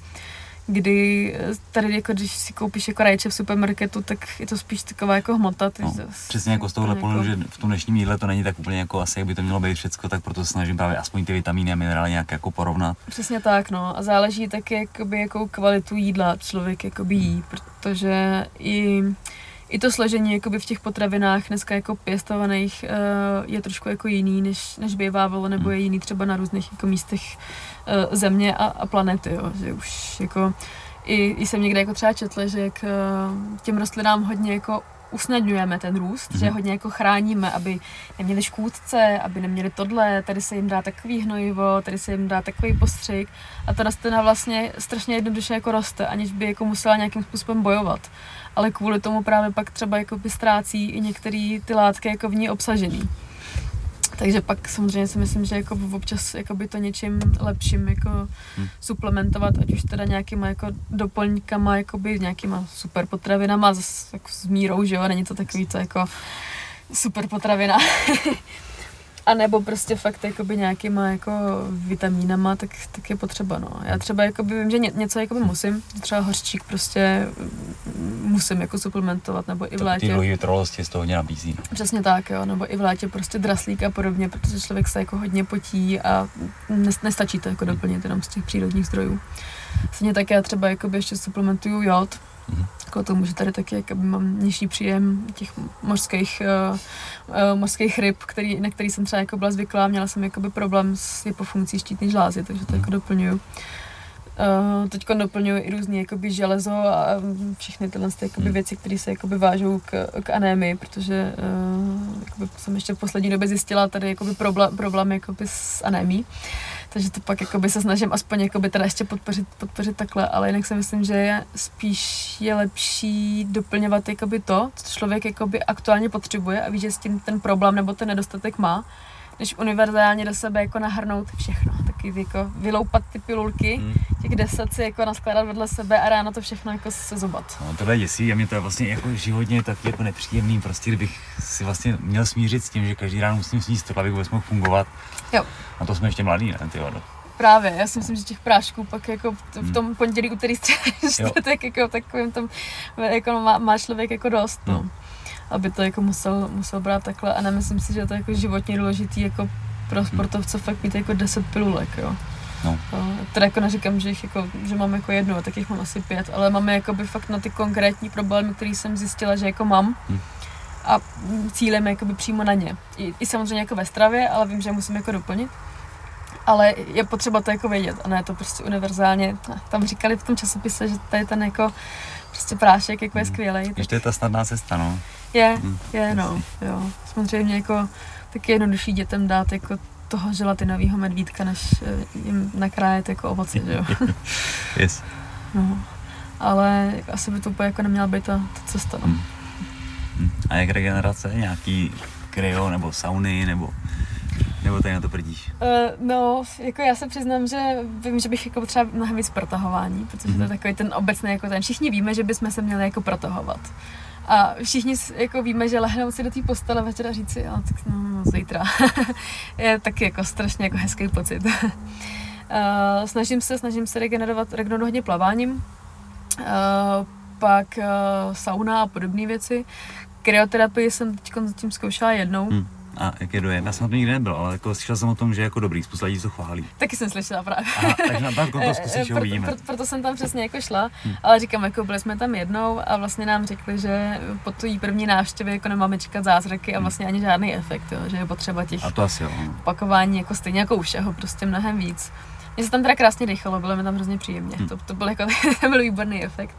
kdy eh, tady jako když si koupíš jako rajče v supermarketu, tak je to spíš taková jako hmota. No, přesně jako z tohohle jako... pohledu, že v tom dnešním jídle to není tak úplně jako asi, jak by to mělo být všecko, tak proto se snažím právě aspoň ty vitamíny a minerály nějak jako porovnat. Přesně tak, no. A záleží taky, jakoby, jakou kvalitu jídla člověk jakoby jí, protože i i to složení jakoby v těch potravinách dneska jako pěstovaných uh, je trošku jako jiný, než, než bývávalo, nebo je jiný třeba na různých jako místech uh, země a, a planety, jo, že už jako i, i jsem někde jako třeba četla, že jak uh, těm rostlinám hodně jako usnadňujeme ten růst, mm-hmm. že mhm. hodně jako chráníme, aby neměli škůdce, aby neměli tohle, tady se jim dá takový hnojivo, tady se jim dá takový postřik a ta rostlina vlastně strašně jednoduše jako roste, aniž by jako musela nějakým způsobem bojovat. Ale kvůli tomu právě pak třeba jako by ztrácí i některé ty látky jako v ní obsažený. Takže pak samozřejmě si myslím, že jako občas jako by to něčím lepším jako hmm. suplementovat, ať už teda nějakýma jako doplňkama, by nějakýma super potravinama, s, jako s mírou, že jo, není to takový to jako super potravina. A nebo prostě fakt jakoby nějakýma jako vitamínama, tak, tak je potřeba, no. Já třeba jakoby vím, že ně, něco jakoby musím, třeba hořčík prostě musím jako suplementovat, nebo i v létě. Ty dlouhé vytrvalosti z toho hodně nabízí. No. Přesně tak, jo, nebo i v létě prostě draslík a podobně, protože člověk se jako hodně potí a nestačí to jako hmm. doplnit jenom z těch přírodních zdrojů. Stejně tak já třeba jakoby ještě suplementuju jod. Jako tomu, že tady taky jakoby, mám nižší příjem těch mořských, uh, uh, mořských ryb, který, na který jsem třeba jako byla zvyklá. Měla jsem jakoby problém s hypofunkcí štítné žlázy, takže to jako doplňuju. Uh, teď doplňuji i různé jakoby železo a všechny tyhle jakoby, hmm. věci, které se jakoby, vážou k, k anémii, protože uh, jakoby, jsem ještě v poslední době zjistila tady jakoby, problém, problém jakoby, s anémií. Takže to pak jakoby, se snažím aspoň jakoby, teda ještě podpořit, podpořit takhle, ale jinak si myslím, že je spíš je lepší doplňovat jakoby, to, co člověk jakoby, aktuálně potřebuje a ví, že s tím ten problém nebo ten nedostatek má, než univerzálně do sebe jako nahrnout všechno. Taky jako vyloupat ty pilulky, hmm. těch deset si jako naskládat vedle sebe a ráno to všechno jako se zobat. No tohle je děsí a mě to je vlastně jako životně tak jako nepříjemný, prostě kdybych si vlastně měl smířit s tím, že každý ráno musím sníst to, abych vůbec mohl fungovat. Jo. A to jsme ještě mladí, ne, ty vado. Právě, já si myslím, že těch prášků pak jako v hmm. tom pondělí, úterý, tak jako takovým tom jako má, má člověk jako dost, no. no aby to jako musel, musel brát takhle a nemyslím si, že je to jako životně důležitý jako pro hmm. sportovce fakt mít jako 10 pilulek, jo. No. Teda jako neříkám, že, jich jako, že mám jako jednu, tak jich mám asi pět, ale máme jako by fakt na ty konkrétní problémy, které jsem zjistila, že jako mám. Hmm. A cílem je jako by přímo na ně. I, I samozřejmě jako ve stravě, ale vím, že musím jako doplnit. Ale je potřeba to jako vědět a ne to prostě univerzálně. Tam říkali v tom časopise, že tady ten jako prostě prášek jako je hmm. skvělý. Ještě je ta snadná cesta, no. Je, hmm, je, no, jo. Samozřejmě jako taky jednodušší dětem dát jako toho želatinového medvídka, než eh, jim nakrájet jako ovoce, že jo. yes. No. Ale asi by to úplně jako neměla být ta, ta cesta, no. Hmm. A jak regenerace? Nějaký kryo nebo sauny nebo nebo tady na to prdíš? Uh, no, jako já se přiznám, že vím, že bych jako třeba mnohem víc protahování, protože mm-hmm. to je mhm. takový ten obecný, jako ten, všichni víme, že bychom se měli jako protahovat A všichni jako víme, že lehnout si do té postele večera a říct si, jo, tak no, no zítra. je taky jako strašně jako hezký pocit. uh, snažím se, snažím se regenerovat, regenerovat hodně plaváním. Uh, pak uh, sauna a podobné věci. Kryoterapii jsem teď zatím zkoušela jednou. Hmm a jak je dojem? Já jsem na to nikdy nebyl, ale jako slyšel jsem o tom, že je jako dobrý, spousta lidí to chválí. Taky jsem slyšela právě. Aha, takže na pár to zkusíš, proto, uvidíme. Proto, proto, jsem tam přesně jako šla, hmm. ale říkám, jako byli jsme tam jednou a vlastně nám řekli, že po té první návštěvě jako nemáme čekat zázraky a hm. vlastně ani žádný efekt, jo, že je potřeba těch a to asi, jo. opakování jako stejně jako u všeho, prostě mnohem víc. Mně se tam teda krásně dýchalo, bylo mi tam hrozně příjemně, hmm. to, to byl jako to byl výborný efekt.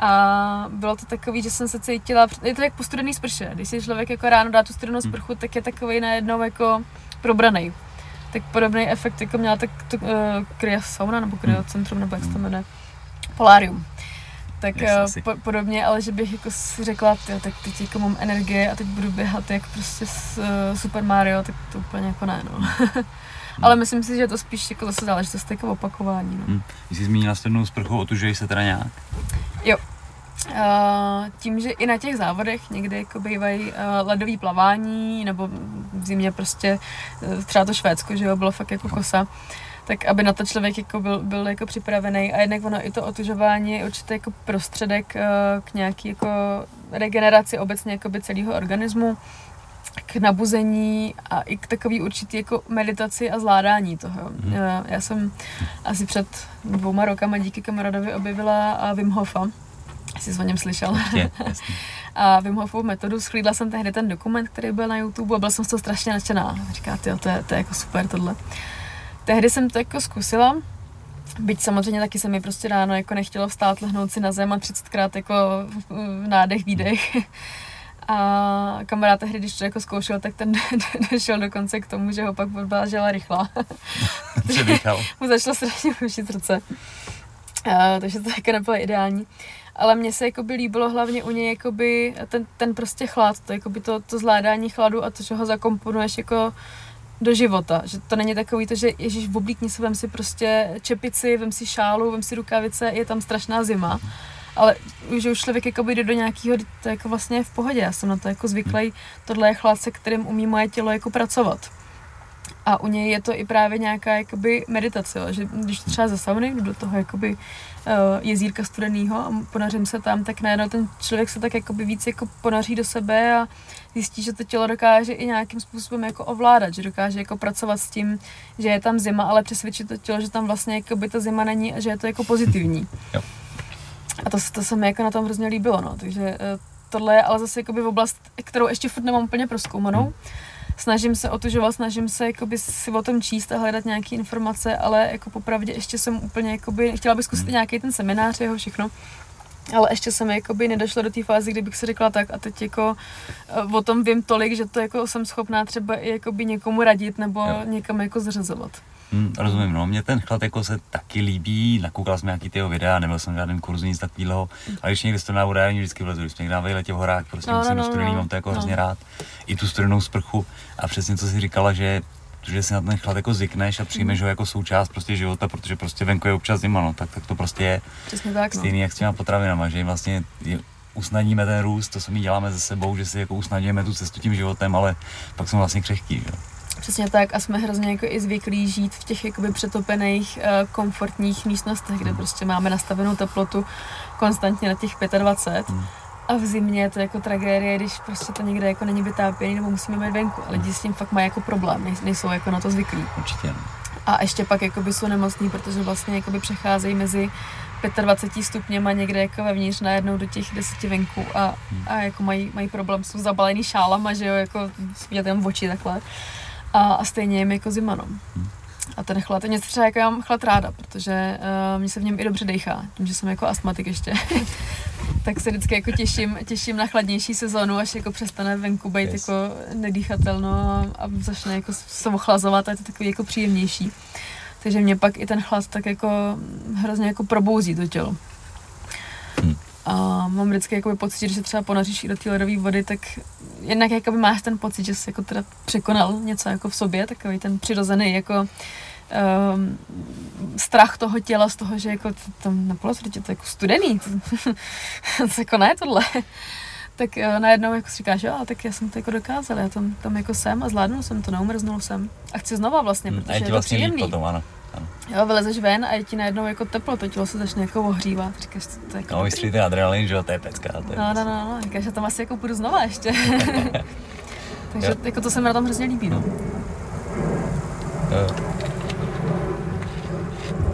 A bylo to takový, že jsem se cítila, je to jak po studený sprše. Když si člověk jako ráno dá tu studenou hmm. sprchu, tak je takový najednou jako probraný. Tak podobný efekt jako měla tak to, uh, kryo sauna nebo kryo centrum, nebo jak se to jmenuje, Polarium. Tak uh, po, podobně, ale že bych jako si řekla, tyjo, tak teď jako mám energie a teď budu běhat jak prostě s uh, Super Mario, tak to úplně jako ne, no. Hmm. ale myslím si, že to spíš jako zase záležitost jako opakování. No. Hmm. Jsi zmínila studenou sprchu, otužuješ se teda nějak? Jo, Uh, tím, že i na těch závodech někdy jako bývají uh, ledový plavání, nebo v zimě prostě uh, třeba to Švédsko, že jo, bylo fakt jako kosa, tak aby na to člověk jako byl, byl jako připravený. A jednak ono i to otužování je určitě jako prostředek uh, k nějaký jako regeneraci obecně celého organismu, k nabuzení a i k takový určitý jako meditaci a zvládání toho. Hmm. Já jsem asi před dvouma rokama díky kamarádovi objevila Wim Hofa, Jsi o něm slyšel. Je, a Wim Hofovu metodu, schlídla jsem tehdy ten dokument, který byl na YouTube a byl jsem z toho strašně nadšená. Říká, to je, to je jako super tohle. Tehdy jsem to jako zkusila, Byť samozřejmě taky se mi prostě ráno jako nechtělo vstát, lehnout si na zem a 30krát jako nádech, výdech. A kamarád tehdy, když to jako zkoušel, tak ten došel dokonce k tomu, že ho pak odblážela rychlá. mu začalo strašně rušit srdce. Uh, takže to jako nebylo ideální ale mně se jako by líbilo hlavně u něj jakoby ten, ten prostě chlad, to, jakoby to, to zvládání chladu a to, že ho zakomponuješ jako do života. Že to není takový to, že ježíš v oblíkni se, vem si prostě čepici, vem si šálu, vem si rukavice, je tam strašná zima. Ale že už člověk jako jde do nějakého, to jako vlastně je v pohodě, já jsem na to jako zvyklý, tohle je chlad, se kterým umí moje tělo jako pracovat. A u něj je to i právě nějaká jakoby meditace, že když třeba ze sauny jdu do toho jakoby uh, jezírka studeného a ponařím se tam, tak najednou ten člověk se tak jakoby víc jako ponaří do sebe a zjistí, že to tělo dokáže i nějakým způsobem jako ovládat, že dokáže jako pracovat s tím, že je tam zima, ale přesvědčit to tělo, že tam vlastně jakoby ta zima není a že je to jako pozitivní. Jo. A to, to se mi jako na tom hrozně líbilo, no. takže uh, tohle je ale zase jakoby v oblast, kterou ještě furt nemám úplně proskoumanou. Hmm snažím se otužovat, snažím se jakoby si o tom číst a hledat nějaké informace, ale jako popravdě ještě jsem úplně jakoby, chtěla bych zkusit hmm. nějaký ten seminář, jeho všechno, ale ještě jsem jakoby nedošla do té fáze, kdy bych si řekla tak a teď jako eh, o tom vím tolik, že to jako jsem schopná třeba i jakoby někomu radit nebo jo. někam jako zřazovat. Hmm, rozumím, no, mě ten chlad jako se taky líbí, nakoukal jsem nějaký tyho videa, nebyl jsem v žádném kurzu, nic takového, ale když někdy to na vodární vždycky vlezu, když jsme někde na vejletě v horách, prostě no, musím no, no, studený, no, mám to jako no. hrozně rád, i tu studenou sprchu a přesně co si říkala, že že si na ten chlad jako zvykneš a přijmeš mm. ho jako součást prostě života, protože prostě venku je občas zima, no, tak, tak to prostě je Přesně tak, stejný no. jak s těma potravinama, že jim vlastně usnadníme ten růst, to, co my děláme ze sebou, že si jako usnadňujeme tu cestu tím životem, ale pak jsme vlastně křehký, že? Přesně tak a jsme hrozně jako i zvyklí žít v těch jakoby přetopených uh, komfortních místnostech, kde hmm. prostě máme nastavenou teplotu konstantně na těch 25. Hmm. A v zimě je to jako tragédie, když prostě to někde jako není vytápěný nebo musíme mít venku. A lidi s tím fakt mají jako problém, nejsou jako na to zvyklí. Určitě. A ještě pak jakoby jsou nemocní, protože vlastně jakoby přecházejí mezi 25 stupněma někde jako vevnitř najednou do těch deseti venku a, hmm. a jako mají, mají problém, jsou zabalený šálama, že jo, jako vidět tam v oči takhle. A, a stejně jim jako zima, no. Hmm. A ten chlad, něco třeba jako já mám chlad ráda, protože uh, mě se v něm i dobře dechá, tím, že jsem jako astmatik ještě. tak se vždycky jako těším, těším na chladnější sezónu, až jako přestane venku být yes. jako nedýchatelno a, a začne jako se ochlazovat a je to takový jako příjemnější. Takže mě pak i ten chlad tak jako hrozně jako probouzí to tělo. A mám vždycky jakoby pocit, že se třeba ponoříš do té ledové vody, tak jednak jakoby máš ten pocit, že jsi jako teda překonal něco jako v sobě, takový ten přirozený jako um, strach toho těla z toho, že jako tam na polosvětě to je jako studený, to, to jako ne tohle. tak uh, najednou jako si říkáš, jo, tak já jsem to jako dokázal, já tam, tam jako jsem a zvládnul jsem to, neumrznul jsem. A chci znova vlastně, Hmm, protože a je je to vlastně příjemný. potom, ano. Ano. Jo, vylezeš ven a je ti najednou jako teplo, to tělo se začne jako ohřívat. Říkáš, to, to je jako No, vystřelí ten adrenalin, že jo, to je pecka. To je No, no, prostě- no, no, říkáš, že tam asi jako půjdu znova ještě. Takže Jo. jako to se mi na tom hrozně líbí, no. Jo.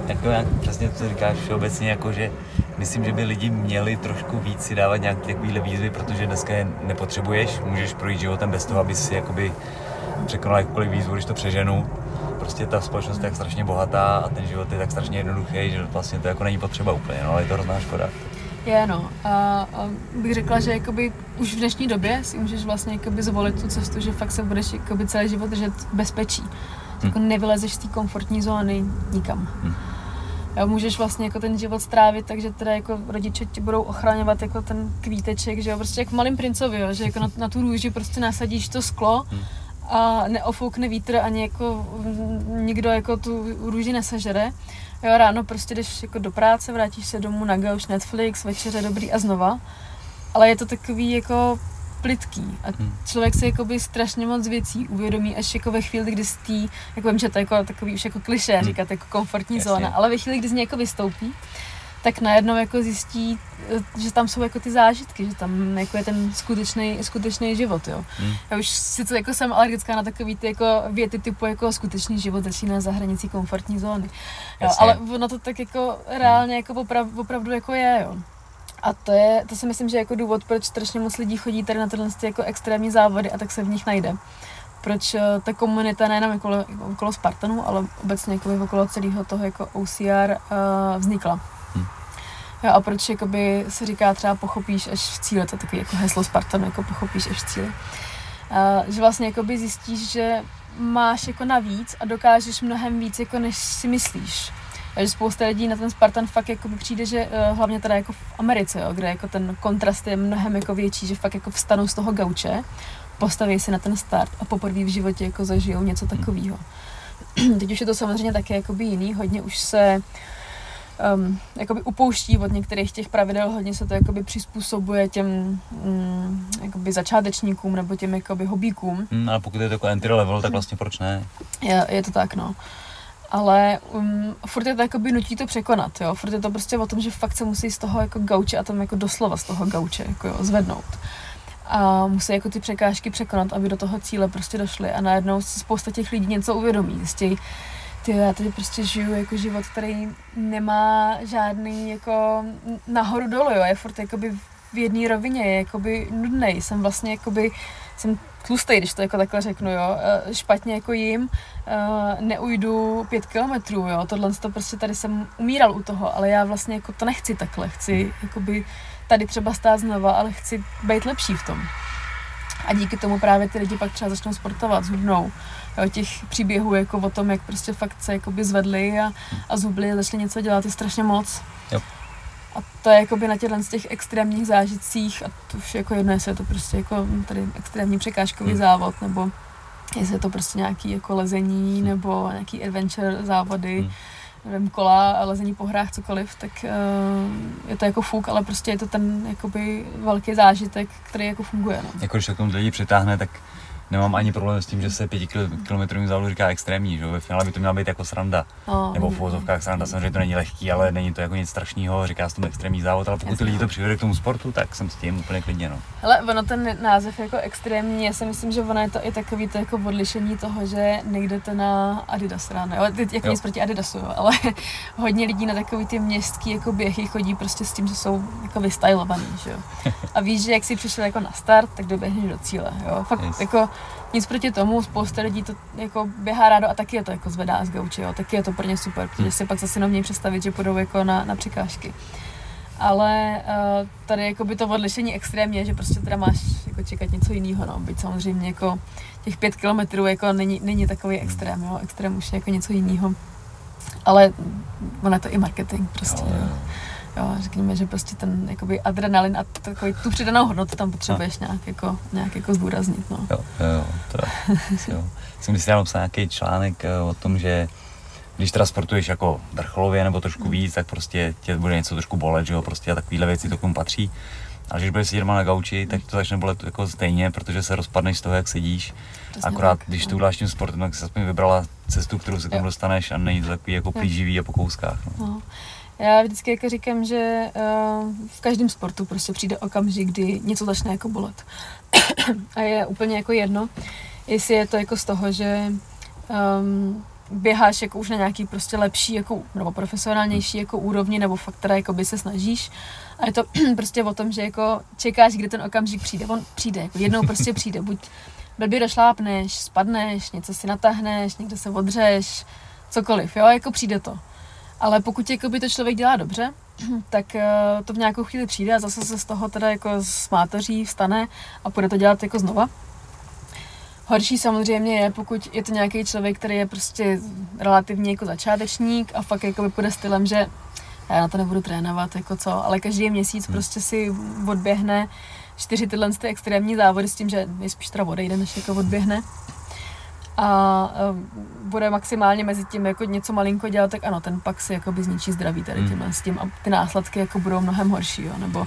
Jako jak přesně co říkáš všeobecně, jako že myslím, že by lidi měli trošku víc si dávat nějaké takovéhle výzvy, protože dneska je nepotřebuješ, můžeš projít životem bez toho, aby si jakoby překonal jakkoliv výzvu, když to přeženu. Prostě ta společnost je tak strašně bohatá a ten život je tak strašně jednoduchý, že vlastně to jako není potřeba úplně, no ale je to hrozná škoda. Je, no. A, a bych řekla, že jakoby už v dnešní době si můžeš vlastně jakoby zvolit tu cestu, že fakt se budeš jakoby celý život držet v bezpečí. Že Jako nevylezeš z té komfortní zóny nikam. Hm. Jo, můžeš vlastně jako ten život strávit, takže teda jako rodiče ti budou ochraňovat jako ten kvíteček, že jo, prostě jak v malým princovi, jo, že jako na, na tu růži prostě nasadíš to sklo Hm. A neofoukne vítr ani jako nikdo jako tu růži nesežere. Jo, ráno prostě jdeš jako do práce, vrátíš se domů na gauč, Netflix, večeře dobrý a znova. Ale je to takový jako plitký a Hm. člověk si jakoby strašně moc věcí uvědomí až jako ve chvíli, kdy z tý, jako vím, že to je jako takový už jako kliše Hm. říkat jako komfortní Jasně. zóna, ale ve chvíli, kdy z ní jako vystoupí, tak najednou jako zjistí, eh, že tam jsou jako ty zážitky, že tam jako je ten skutečný, skutečný život, jo. Hm. Já už sice jako jsem alergická na takový ty jako věty typu jako skutečný život začíná za hranicí komfortní zóny. Jo, Jasně. ale ono to tak jako reálně jako oprav, opravdu jako je, jo. A to je, to si myslím, že je jako důvod, proč strašně moc lidí chodí tady na tyhle ty jako extrémní závody a tak se v nich najde. Proč eh, ta komunita nejenom okolo, okolo Spartanů, ale obecně jako okolo celého toho jako OCR uh, vznikla. Jo, a proč jakoby se říká třeba pochopíš až v cíle, to je takový jako heslo Spartanu, jako pochopíš až v cíle. Uh, že vlastně jakoby zjistíš, že máš jako navíc a dokážeš mnohem víc, jako než si myslíš. Takže spousta lidí na ten Spartan fakt jako přijde, že uh, hlavně teda jako v Americe, jo, kde jako ten kontrast je mnohem jako větší, že fakt jako vstanou z toho gauče, postaví si na ten start a poprvé v životě jako zažijou něco takového. Teď už je to samozřejmě taky jakoby jiný, hodně už se um, jakoby upouští od některých těch pravidel, hodně se to jakoby přizpůsobuje těm um, jakoby začátečníkům nebo těm jakoby hobíkům. Hm, ale pokud je to jako entry level, tak vlastně proč ne? Je, je to tak, no. Ale um, furt je to jakoby nutí to překonat, jo. Furt je to prostě o tom, že fakt se musí z toho jako gauče a tam jako doslova z toho gauče jako jo, zvednout. A musí jako ty překážky překonat, aby do toho cíle prostě došli. A najednou si spousta těch lidí něco uvědomí. Zjistí, ty já tady prostě žiju jako život, který nemá žádný jako nahoru dolu, jo. Je furt jakoby v jedné rovině, je jakoby nudnej. Jsem vlastně jakoby, jsem tlustej, když to jako takhle řeknu, jo. Eh, Špatně jako jim, eh, neujdu pět kilometrů, jo. Tohle to prostě tady jsem umíral u toho, ale já vlastně jako to nechci takhle. Chci jakoby tady třeba stát znova, ale chci být lepší v tom. A díky tomu právě ty lidi pak třeba začnou sportovat, zhubnou. Jo, těch příběhů jako o tom, jak prostě fakt se jakoby zvedli a, a zhubli a začali něco dělat, je strašně moc. Jo. A to je jakoby na těchto z těch extrémních zážitcích a to už jako jedno, jestli je to prostě jako tady extrémní překážkový Hmm. závod, nebo jestli je to prostě nějaký jako lezení, nebo nějaký adventure závody, Hmm. nevím, kola, lezení po hrách, cokoliv, tak uh, je to jako fuk, ale prostě je to ten jakoby velký zážitek, který jako funguje. No. Jako když to k tomu lidi přitáhne, tak nemám ani problém s tím, že se pětikilometrovým závodu říká extrémní, že jo? Ve finále by to měla být jako sranda. No, Nebo v uvozovkách sranda, samozřejmě to není lehký, ale není to jako nic strašného, říká se tomu extrémní závod, ale pokud ty lidi to přivede k tomu sportu, tak jsem s tím úplně klidně, no. Hele, ono ten název jako extrémní, já si myslím, že ono je to i takový to jako odlišení toho, že nejdete na Adidas ráno, jo, teď jako Jo. nic proti Adidasu, jo, ale hodně lidí na takový ty městský jako běhy chodí prostě s tím, že jsou jako vystylovaný, že jo. A víš, že jak jsi přišel jako na start, tak doběhneš do cíle, jo. Fakt Yes. jako nic proti tomu, spousta lidí to jako běhá rádo a taky je to jako zvedá z gauče, jo, taky je to pro ně super, protože si pak zase neumějí představit, že půjdou jako na, na překážky. Ale uh, tady jako by to odlišení extrémně, že prostě teda máš jako čekat něco jiného, no. Byť samozřejmě jako těch pět kilometrů jako není, není takový extrém, jo. Extrém už je jako něco jiného. Ale ono je to i marketing prostě, Jo, jo. řekněme, že prostě ten jakoby adrenalin a takový tu přidanou hodnotu tam potřebuješ nějak jako, nějak jako zdůraznit, no. Jo, jo, to jo. Jsem když dával psal nějaký článek eh, o tom, že když teda sportuješ jako vrcholově nebo trošku víc, tak prostě tě bude něco trošku bolet, že jo, prostě a takovýhle věci to k tomu patří. A když budeš sedět na gauči, tak to začne bolet jako stejně, protože se rozpadneš z toho, jak sedíš. Přesně Akorát, tak, když no. to uděláš tím sportem, tak jsi aspoň vybrala cestu, kterou se k tomu dostaneš a není to takový jako plíživý a po kouskách. No. No. Já vždycky jako říkám, že uh, v každém sportu prostě přijde okamžik, kdy něco začne jako bolet. a je úplně jako jedno, jestli je to jako z toho, že um, běháš jako už na nějaký prostě lepší jako, nebo profesionálnější jako úrovni, nebo fakt teda jako by se snažíš. A je to prostě o tom, že jako čekáš, kdy ten okamžik přijde. On přijde, jako jednou prostě přijde. Buď blbě došlápneš, spadneš, něco si natáhneš, někde se odřeš, cokoliv, jo, jako přijde to. Ale pokud jakoby to člověk dělá dobře, tak eh, to v nějakou chvíli přijde a zase se z toho teda jako smátoří, vstane a bude to dělat jako znova. Horší samozřejmě je, pokud je to nějaký člověk, který je prostě relativně jako začátečník a fakt jako půjde stylem, že já na to nebudu trénovat, jako co, ale každý měsíc prostě si odběhne čtyři tyhle ty extrémní závody s tím, že nejspíš teda odejde, než jako odběhne a eh, bude maximálně mezi tím jako něco malinko dělat, tak ano, ten pak si jakoby zničí zdraví tady Hmm. tímhle s tím a ty následky jako budou mnohem horší, jo, nebo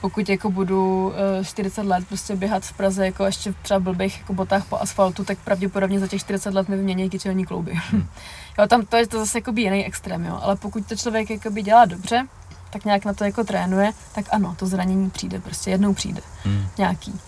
pokud jako budu eh, 40 let prostě běhat v Praze jako ještě v třeba blbých jako botách po asfaltu, tak pravděpodobně za těch 40 let mi vymění kyčelní klouby. jo, tam to je to zase jako jiný extrém, jo, ale pokud to člověk jakoby dělá dobře, tak nějak na to jako trénuje, tak ano, to zranění přijde, prostě jednou přijde, Hmm. nějaký.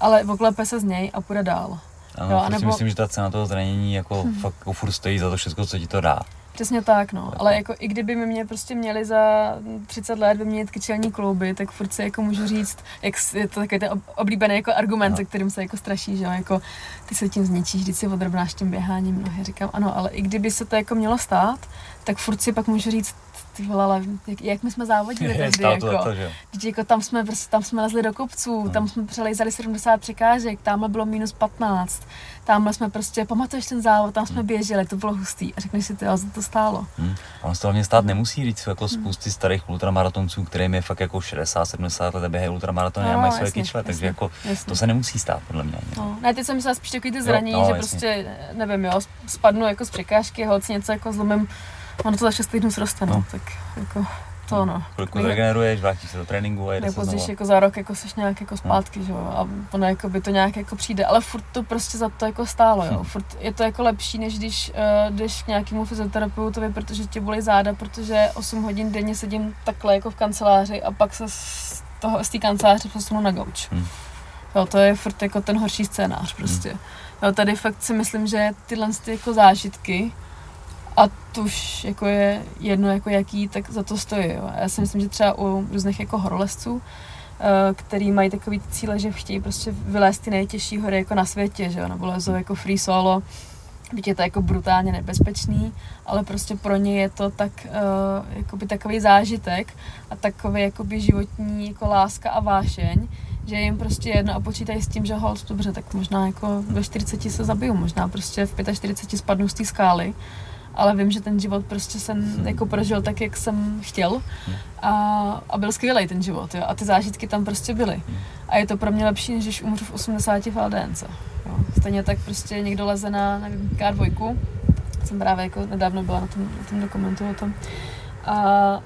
Ale oklepe se z něj a půjde dál. Ano, Jo, anebo- myslím, že ta cena toho zranění jako Hmm. fakt jako furt stojí za to všechno, co ti to dá. Přesně tak, no. Ale jako i kdyby mi mě prostě měli za 30 let vyměnit kyčelní klouby, tak furt si jako můžu říct, jak je to takový ten ob- oblíbený jako argument, No. se kterým se jako straší, že jo, jako ty se tím zničíš, když si odrobnáš tím běháním nohy. Říkám, ano, ale i kdyby se to jako mělo stát, tak furt si pak můžu říct, ty vole, ale jak, jak my jsme závodili tehdy, jako, to, že jo. Jako tam jsme, prostě, tam jsme lezli do kopců, No. tam jsme přelejzali 70 překážek, tamhle bylo minus 15, tamhle jsme prostě, pamatuješ ten závod, tam Hmm. jsme běželi, to bylo hustý a řekneš si, ty, za to stálo. Hmm. A on se hlavně stát nemusí říct jako spousty starých ultramaratonců, kterým je fakt jako 60-70 let a běhají ultramaratony a No, mají své kyčle, takže jako Jasně. to se nemusí stát podle mě. ani. No, ne, teď jsem myslela spíš takový ty zranění, no, že jasně. prostě, nevím, jo, spadnu jako z překážky, holci něco jako zlomím, ono to za 6 týdnů sroste, no, No. tak jako to no. Chvilku Nej- zregeneruješ, vrátíš se do tréninku a jede se Nejpozději jako za rok jako seš nějak jako zpátky, že jo, a ono jako by to nějak jako přijde, ale furt to prostě za to jako stálo, jo, Hm. furt je to jako lepší, než když uh, jdeš k nějakému fyzioterapeutovi, protože tě bolí záda, protože 8 hodin denně sedím takhle jako v kanceláři a pak se z toho, z té kanceláře posunu na gauč. Hm. Jo, to je furt jako ten horší scénář prostě. Jo, tady fakt si myslím, že tyhle ty jako zážitky a to už jako je jedno jako jaký, tak za to stojí. Jo. Já si myslím, že třeba u různých jako horolezců, eh, který mají takový cíle, že chtějí prostě vylézt ty nejtěžší hory jako na světě, že nebo lezou jako free solo, Byť je to jako brutálně nebezpečný, ale prostě pro ně je to tak, uh, jakoby takový zážitek a takový jakoby životní jako láska a vášeň, že jim prostě jedno a počítají s tím, že hold, dobře, tak možná jako ve 40 se zabiju, možná prostě v 45 spadnu z té skály, ale vím, že ten život prostě jsem jako prožil tak, jak jsem chtěl a, a byl skvělý ten život, jo, a ty zážitky tam prostě byly. A je to pro mě lepší, než když umřu v 80 v LDNce. Jo. Stejně tak prostě někdo leze na, nevím, K2, jsem právě jako nedávno byla na tom, na tom dokumentu o tom, a, a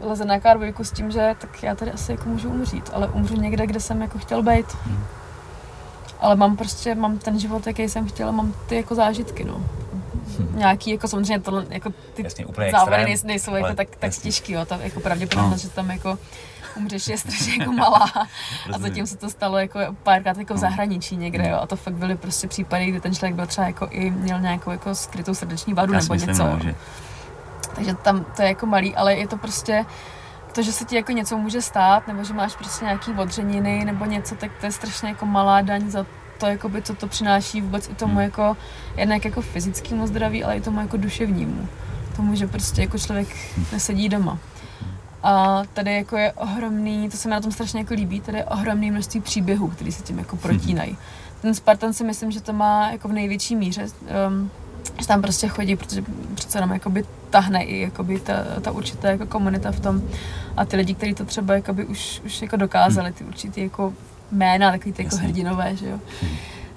leze na K2 s tím, že tak já tady asi jako můžu umřít, ale umřu někde, kde jsem jako chtěl být. Hmm. Ale mám prostě, mám ten život, jaký jsem chtěla, mám ty jako zážitky, no. Nějaký, jako samozřejmě tohle, jako ty Jasně, úplně závody extrém, nejsou, nejsou jako ale tak, tak jasně. těžký, jo, ta jako pravděpodobnost, No. že tam jako umřeš je strašně jako malá. A zatím se to stalo jako párkrát jako v No. zahraničí někde, jo. A to fakt byly prostě případy, kdy ten člověk byl třeba jako i měl nějakou jako skrytou srdeční vadu Já nebo myslím, něco. no, jo. že Takže tam to je jako malý, ale je to prostě to, že se ti jako něco může stát, nebo že máš prostě nějaký odřeniny nebo něco, tak to je strašně jako malá daň za to, jakoby, co to přináší vůbec i tomu Hmm. jako, jednak jako fyzickému zdraví, ale i tomu jako duševnímu. Tomu, že prostě jako člověk nesedí doma. A tady jako je ohromný, to se mi na tom strašně jako líbí, tady je ohromný množství příběhů, které se tím jako protínají. Ten Spartan si myslím, že to má jako v největší míře, um, že tam prostě chodí, protože přece jenom jakoby tahne i jakoby ta, ta určitá jako komunita v tom a ty lidi, kteří to třeba jakoby už, už jako dokázali, ty určitý jako jména, takový ty jako Jasně. hrdinové, že jo. Hmm.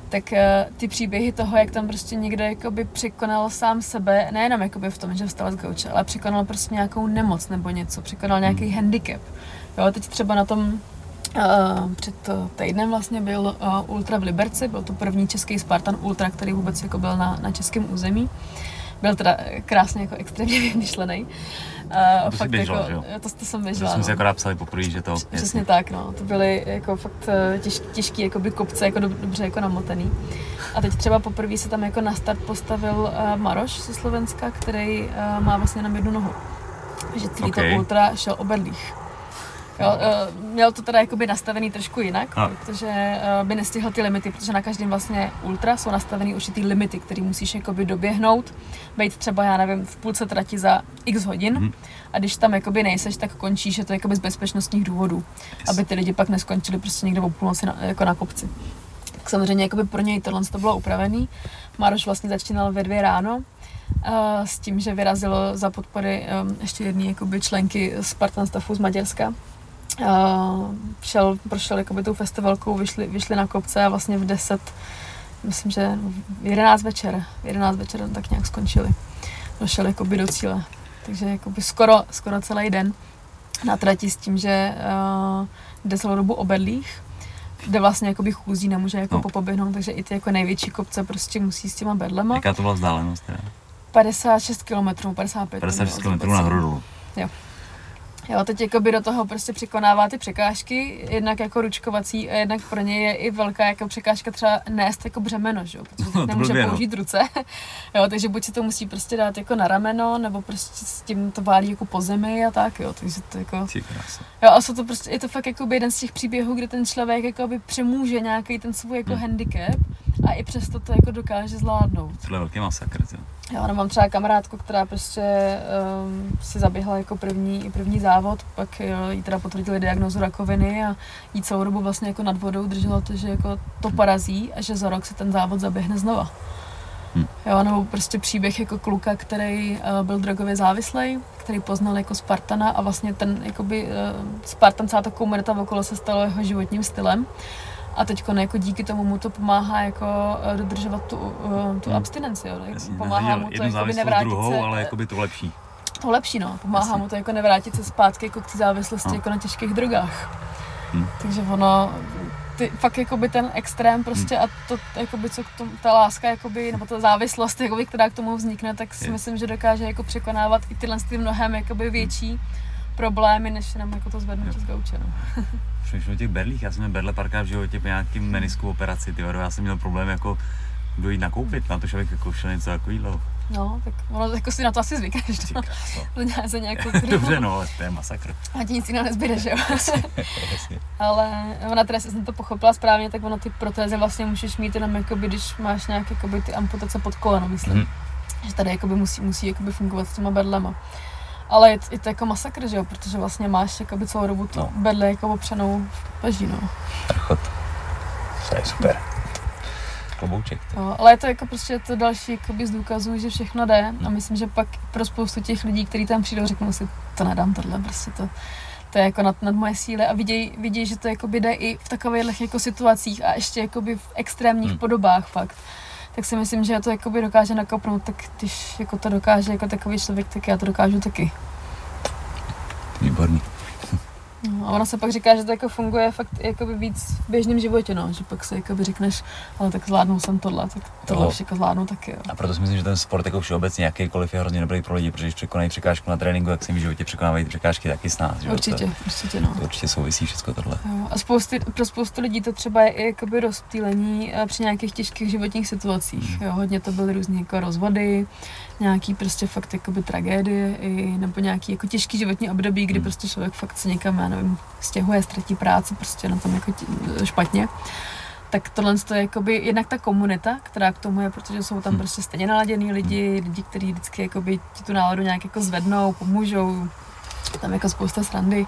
Tak eh, ty příběhy toho, jak tam prostě někdo jakoby překonal sám sebe, nejenom jakoby v tom, že vstal z gauče, ale překonal prostě nějakou nemoc nebo něco, překonal nějaký Hmm. handicap. Jo, teď třeba na tom Uh, před týdnem vlastně byl uh, Ultra v Liberci, byl to první český Spartan Ultra, který vůbec jako byl na, na českém území. Byl teda krásně jako extrémně vymyšlený. Uh, to fakt běžel, jako, jo? To, to jsem běžela. To jsme no. si akorát psali poprvé, že to... Přesně jasný. tak, no. To byly jako fakt těž, těžký jakoby kopce, jako dobře jako namotený. A teď třeba poprvé se tam jako na start postavil uh, Maroš ze Slovenska, který uh, má vlastně jenom jednu nohu. Že celý okay. to ultra šel o bedlích. Jo, uh, měl to teda jakoby nastavený trošku jinak, a. protože uh, by nestihl ty limity, protože na každém vlastně ultra jsou nastavený určitý limity, který musíš jakoby doběhnout, být třeba, já nevím, v půlce trati za x hodin hmm. a když tam jakoby nejseš, tak končíš, je to jakoby z bezpečnostních důvodů, yes. aby ty lidi pak neskončili prostě někde o půlnoci na, jako na kopci. Tak samozřejmě jakoby pro něj tohle to bylo upravený. Maroš vlastně začínal ve dvě ráno, Uh, s tím, že vyrazilo za podpory ještě jedné jakoby členky Spartan Staffu z Maďarska, Uh, šel, prošel jakoby tou festivalkou, vyšli, vyšli na kopce a vlastně v 10, myslím, že v 11 večer, v 11 večer tak nějak skončili. Došel jakoby do cíle. Takže jakoby skoro, skoro celý den na trati s tím, že uh, jde celou dobu obedlých, kde vlastně jakoby chůzí, nemůže jako no. popoběhnout, takže i ty jako největší kopce prostě musí s těma bedlema. Jaká to byla vzdálenost? 56 km, 55 56 km na hrodu. Jo. Jo, teď jakoby do toho prostě překonává ty překážky, jednak jako ručkovací a jednak pro ně je i velká jako překážka třeba nést jako břemeno, že jo, protože no, nemůže blbě, no. použít no. ruce, jo, takže buď si to musí prostě dát jako na rameno, nebo prostě s tím to válí jako po zemi a tak, jo, takže to jako... Jo, a jsou to prostě, je to fakt jako jeden z těch příběhů, kde ten člověk jako by přemůže nějaký ten svůj jako hmm. handicap a i přesto to jako dokáže zvládnout. Tohle je velký masakr, jo. Já mám třeba kamarádku, která prostě um, si zaběhla jako první, první závod, pak jo, jí teda potvrdili diagnozu rakoviny a jí celou dobu vlastně jako nad vodou drželo to, že jako to parazí a že za rok se ten závod zaběhne znova. Hmm. Jo, nebo prostě příběh jako kluka, který uh, byl drogově závislý, který poznal jako Spartana a vlastně ten jakoby, uh, Spartan, celá ta komunita okolo se stalo jeho životním stylem. A teď jako díky tomu mu to pomáhá jako eh, dodržovat tu, uh, tu hmm. abstinenci. Jo. Jasně, pomáhá mu to jako nevrátit druhou, se, ale jako by to lepší. To lepší, no. Pomáhá Jasně. mu to jako nevrátit se zpátky jako k té závislosti no. jako na těžkých drogách. Hmm. Takže ono, ty, fakt jakoby ten extrém prostě hmm. a to, jakoby, co k tomu, ta láska, jakoby, nebo ta závislost, jakoby, která k tomu vznikne, tak si je. myslím, že dokáže jako překonávat i tyhle ty mnohem jakoby větší problémy, než jenom jako to zvednutí z gauče. No. přemýšlím o těch berlích. Já jsem měl berle párkrát v životě po nějakým menisku operaci. Ty já jsem měl problém jako dojít nakoupit, na to člověk jako šel něco takového. No, tak ono jako si na to asi zvykáš, no. no. za nějakou Dobře, no, ale to je masakr. A ti nic jiného nezbyde, že jo? ale ona teda, jsem to pochopila správně, tak ono ty protézy vlastně můžeš mít jenom jakoby, když máš nějaké jakoby, ty amputace pod koleno, myslím. Hmm. Že tady jakoby musí, musí jakoby fungovat s těma berlema. Ale je, je to jako masakr, že jo, protože vlastně máš jakoby celou dobu tu no. bedle jako opřenou v paží, no. Prchot. To je super. Klobouček. No, ale je to jako prostě to další jakoby z důkazů, že všechno jde a myslím, že pak pro spoustu těch lidí, kteří tam přijdou, řeknou si, to nedám tohle, prostě to, to je jako nad, nad moje síly a vidějí, viděj, že to jakoby jde i v takových jako situacích a ještě jakoby v extrémních hmm. podobách fakt tak si myslím, že to jakoby dokáže nakopnout, tak když jako to dokáže jako takový člověk, tak já to dokážu taky. Výborný. No, a ona se pak říká, že to jako funguje fakt jakoby víc v běžném životě, no. že pak se jakoby řekneš, ale tak zvládnu jsem tohle, tak tohle no. všechno zvládnu taky. Jo. A proto si myslím, že ten sport jako všeobecně jakýkoliv je hrozně dobrý pro lidi, protože když překonají překážku na tréninku, tak si v životě překonávají překážky taky s nás. Určitě, to, určitě, no. To určitě souvisí všechno tohle. Jo. A spousty, pro spoustu lidí to třeba je i jakoby rozptýlení eh, při nějakých těžkých životních situacích. Hmm. Jo. Hodně to byly různé jako rozvody, nějaký prostě fakt jakoby tragédie i, nebo nějaký jako těžký životní období, kdy hmm. prostě člověk fakt se někam, já nevím, stěhuje, ztratí práci, prostě na tom jako tí, špatně tak tohle je jakoby jednak ta komunita, která k tomu je, protože jsou tam hmm. prostě stejně naladěný lidi, lidi, kteří vždycky jakoby ti tu náladu nějak jako zvednou, pomůžou, tam jako spousta srandy.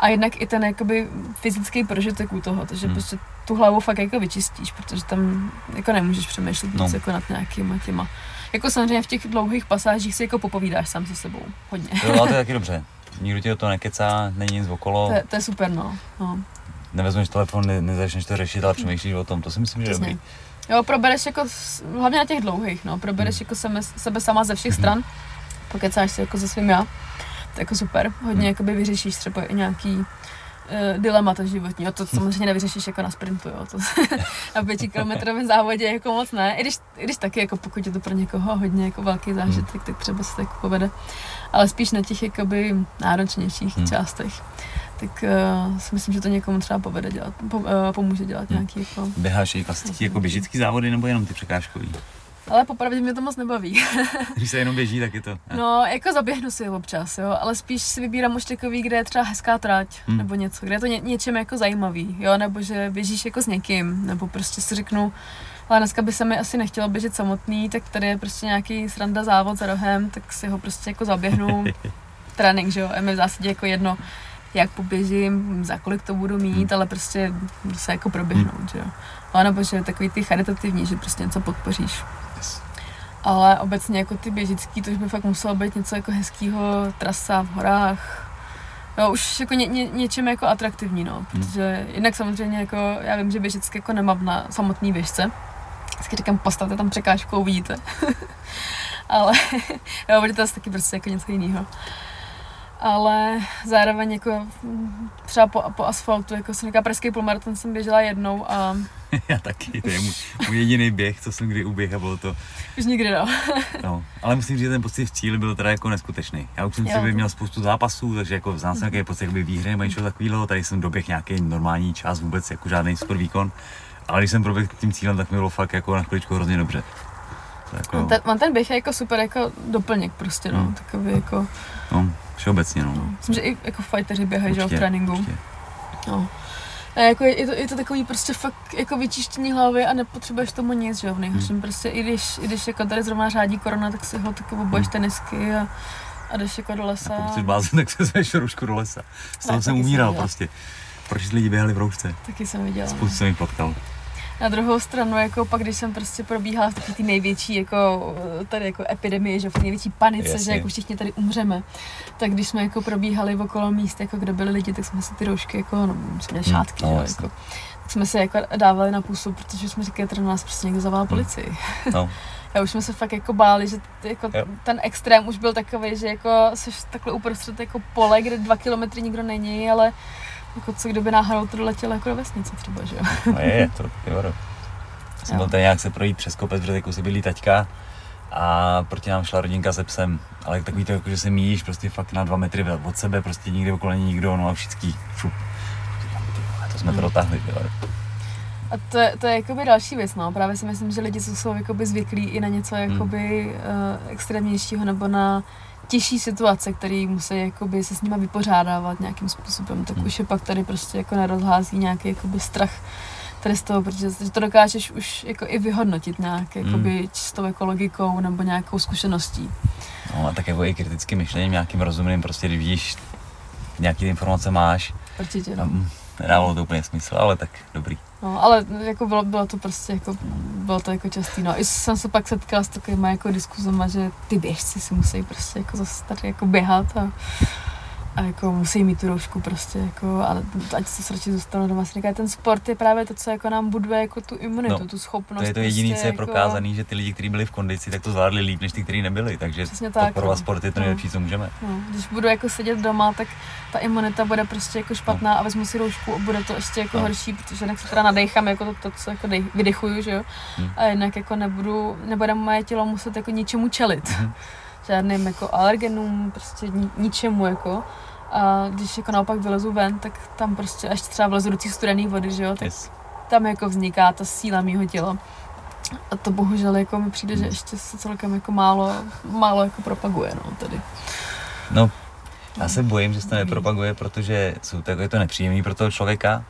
A jednak i ten jakoby fyzický prožitek u toho, takže hmm. prostě tu hlavu fakt jako vyčistíš, protože tam jako nemůžeš přemýšlet no. jako nad nějakýma těma jako samozřejmě v těch dlouhých pasážích si jako popovídáš sám se sebou hodně. Jo, ale to je taky dobře. Nikdo ti do toho nekecá, není nic okolo. To, je, to je super, no. no. Nevezmeš telefon, ne, nezačneš to řešit, ale přemýšlíš o tom, to si myslím, že je dobrý. Jo, probereš jako, hlavně na těch dlouhých, no, probereš hmm. jako sebe, sebe sama ze všech hmm. stran, pokecáš si jako se svým já, to je jako super, hodně hmm. jakoby vyřešíš třeba i nějaký uh, dilemata životního. To samozřejmě nevyřešíš jako na sprintu, jo. To na pětikilometrovém závodě jako moc ne. I když, I když taky, jako pokud je to pro někoho hodně jako velký zážitek, tak třeba se to jako povede. Ale spíš na těch jakoby náročnějších hmm. částech tak uh, si myslím, že to někomu třeba povede dělat, po, uh, pomůže dělat hmm. nějaký jako... Běháš i klasický jako běžický závody nebo jenom ty překážkový? Ale popravdě mě to moc nebaví. Když se jenom běží, tak je to. Ne? No, jako zaběhnu si občas, jo, ale spíš si vybírám už takový, kde je třeba hezká trať, hmm. nebo něco, kde je to ně, něčem jako zajímavý, jo, nebo že běžíš jako s někým, nebo prostě si řeknu, ale dneska by se mi asi nechtělo běžet samotný, tak tady je prostě nějaký sranda závod za rohem, tak si ho prostě jako zaběhnu. Trénink, že jo, a mi v zásadě jako jedno, jak poběžím, za kolik to budu mít, hmm. ale prostě se jako proběhnout, hmm. že jo. A nebo že takový ty charitativní, že prostě něco podpoříš. Yes. Ale obecně jako ty běžický, to už by fakt muselo být něco jako hezkého, trasa v horách, No, už jako ně, ně, něčem jako atraktivní, no, hmm. protože hmm. jinak samozřejmě jako, já vím, že běžicky jako nemám na samotný běžce, vždycky říkám, postavte tam překážku, uvidíte. Ale jo, bude to asi taky prostě jako něco jiného ale zároveň jako třeba po, po asfaltu, jako jsem říká, pražský půlmaraton jsem běžela jednou a... Já taky, to je můj, můj jediný běh, co jsem kdy uběh a bylo to... Už nikdy no. no. Ale musím říct, že ten pocit v cíli byl teda jako neskutečný. Já už jsem si měl spoustu zápasů, takže jako znám jsem nějaký pocit jakoby výhry nebo něco takového, tady jsem doběh nějaký normální čas, vůbec jako žádný super výkon. Ale když jsem proběhl tím cílem, tak mi bylo fakt jako na chviličku hrozně dobře. Jako... On, ten, on ten běh je jako super jako doplněk prostě, no, hmm. takový jako... No, všeobecně, no. no. Myslím, že i jako fighteři běhají, že v tréninku. Určitě. No. A jako je, je, to, je to takový prostě fakt jako vyčištění hlavy a nepotřebuješ tomu nic, že jo, v nejhorším hmm. prostě, i když, i když jako tady zrovna řádí korona, tak si ho taky oboješ hmm. tenisky a, a jdeš jako do lesa. A pokud jsi blázen, tak se zveš rušku do lesa. Z toho jsem umíral jsem prostě. Proč lidi běhali v roušce? Taky jsem viděla. Spoustu jsem jich potkal. Na druhou stranu, jako pak, když jsem prostě probíhala v ty největší jako, tady jako epidemie, že v největší panice, Jasně. že jako všichni tady umřeme, tak když jsme jako probíhali okolo míst, jako kde byli lidi, tak jsme si ty roušky jako, no, jsme hmm, šátky, no, že, jako, tak jsme se jako dávali na pusu, protože jsme říkali, že nás prostě někdo zavolal hmm. policii. No. Já už jsme se fakt jako báli, že jako ten extrém už byl takový, že jako jsi takhle uprostřed jako pole, kde dva kilometry nikdo není, ale jako co kdyby náhodou to doletělo jako do vesnice třeba, že jo? No je, je to pivoru. Jsem byl tady nějak se projít přes kopec, protože jako si byli taťka a proti nám šla rodinka se psem, ale takový to, jako, že se míjíš prostě fakt na dva metry od sebe, prostě nikdy okolo není nikdo, no a všichni, šup. To jsme to hmm. dotáhli, pivoru. A to, to je jakoby další věc, no. Právě si myslím, že lidi jsou jakoby zvyklí i na něco hmm. jakoby hmm. uh, extrémnějšího nebo na těžší situace, které musí jakoby se s nimi vypořádávat nějakým způsobem, tak hmm. už je pak tady prostě jako nerozhází nějaký jakoby strach tady z toho, protože to dokážeš už jako i vyhodnotit nějak jakoby hmm. čistou jako logikou nebo nějakou zkušeností. No a tak jako i kritickým myšlením, nějakým rozumným, prostě když vidíš, nějaký informace máš. Určitě. No. Nedávalo to úplně smysl, ale tak dobrý. No, ale jako bylo, bylo to prostě jako, bylo to jako častý, no. I jsem se pak setkala s takovými jako diskuzema, že ty běžci si musí prostě jako zase tady jako běhat a a jako musí mít tu roušku prostě, jako, ale ať se radši zůstanu doma. Říká, ten sport je právě to, co jako nám buduje jako tu imunitu, no, tu schopnost. To je to jediné, prostě, co je jako... prokázané, že ty lidi, kteří byli v kondici, tak to zvládli líp, než ty, kteří nebyli. Takže Přesně tak, pro no. sport je to nejlepší, no. co můžeme. No. Když budu jako sedět doma, tak ta imunita bude prostě jako špatná no. a vezmu si roušku a bude to ještě jako no. horší, protože jinak se teda nadechám jako to, to co jako dej, vydechuju, že jo. Hmm. A jinak jako nebudu, nebude moje tělo muset jako ničemu čelit. Hmm. Žádným jako alergenům, prostě ničemu jako. A když jako naopak vylezu ven, tak tam prostě až třeba vlezu do těch studených vody, že jo, tak yes. tam jako vzniká ta síla mýho těla. A to bohužel jako mi přijde, že hmm. ještě se celkem jako málo, málo jako propaguje, no, tady. No, já se bojím, že se to nepropaguje, protože jsou tak, je to nepříjemný pro toho člověka,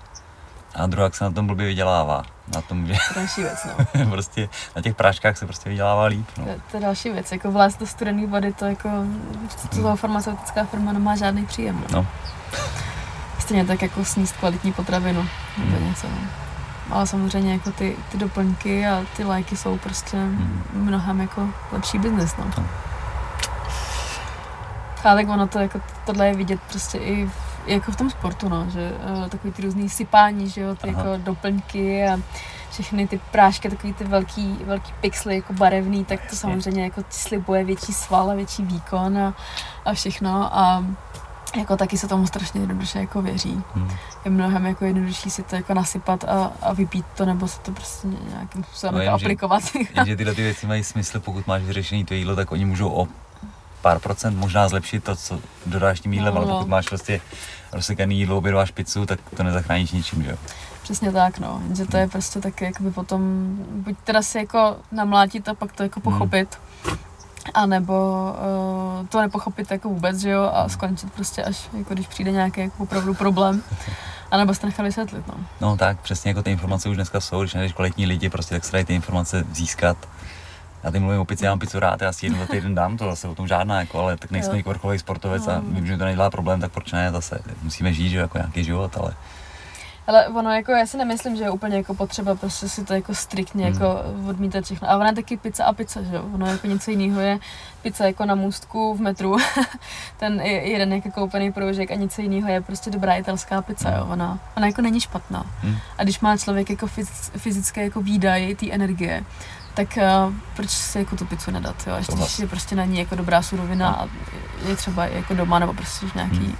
a druhá se na tom blbě vydělává. Na tom, že... Další věc, no. prostě na těch práškách se prostě vydělává líp, no. To, to je další věc, jako vlézt do studené vody, to jako, to hmm. farmaceutická firma nemá žádný příjem, no. no. Stejně tak jako sníst kvalitní potravinu, nebo hmm. něco, no. Ale samozřejmě jako ty, ty doplňky a ty léky jsou prostě hmm. mnohem jako lepší biznes, no. no. A tak ono to jako, tohle je vidět prostě i v jako v tom sportu, no, že uh, takový ty různý sypání, že jo, ty Aha. jako doplňky a všechny ty prášky, takový ty velký, velký pixely jako barevný, tak to samozřejmě jako slibuje větší sval a větší výkon a, a všechno a jako taky se tomu strašně jednoduše jako věří. Hmm. Je mnohem jako jednodušší si to jako nasypat a, a vypít to, nebo se to prostě nějakým způsobem No, jako jenže- aplikovat. Jenže tyhle ty věci mají smysl, pokud máš vyřešený to jídlo, tak oni můžou o pár procent možná zlepšit to, co dodáš tím jídlem, No, ale no. pokud máš prostě rozsekaný jídlo, obědváš pizzu, tak to nezachráníš ničím, že jo? Přesně tak, no. Jenže to je prostě taky jakoby potom, buď teda si jako namlátit a pak to jako pochopit, a nebo uh, to nepochopit jako vůbec, že jo, a skončit prostě až, jako když přijde nějaký jako opravdu problém. A nebo se nechat vysvětlit, no. No tak, přesně jako ty informace už dneska jsou, když najdeš kvalitní lidi, prostě tak se dají ty informace získat. Já teď mluvím o pizzi, já mám pizzu rád, já si jednou za týden dám, to zase o tom žádná, jako, ale tak nejsme jako vrcholový sportovec a No. vím, že to nedělá problém, tak proč ne, zase musíme žít, že jako nějaký život, ale Ale ono jako, já si nemyslím, že je úplně jako potřeba prostě si to jako striktně Hmm. jako odmítat všechno. A ona je taky pizza a pizza, že? Ono jako něco jiného je pizza jako na můstku v metru. Ten je jeden jako koupený proužek a něco jiného je prostě dobrá italská pizza, jo? Ona, ona jako není špatná. hm, A když má člověk jako fyz, fyzické jako výdaj té energie, tak uh, proč si jako tu pizzu nedat, jo? Ještě když je prostě na ní jako dobrá surovina a je třeba jako doma nebo prostě v nějaký Hmm.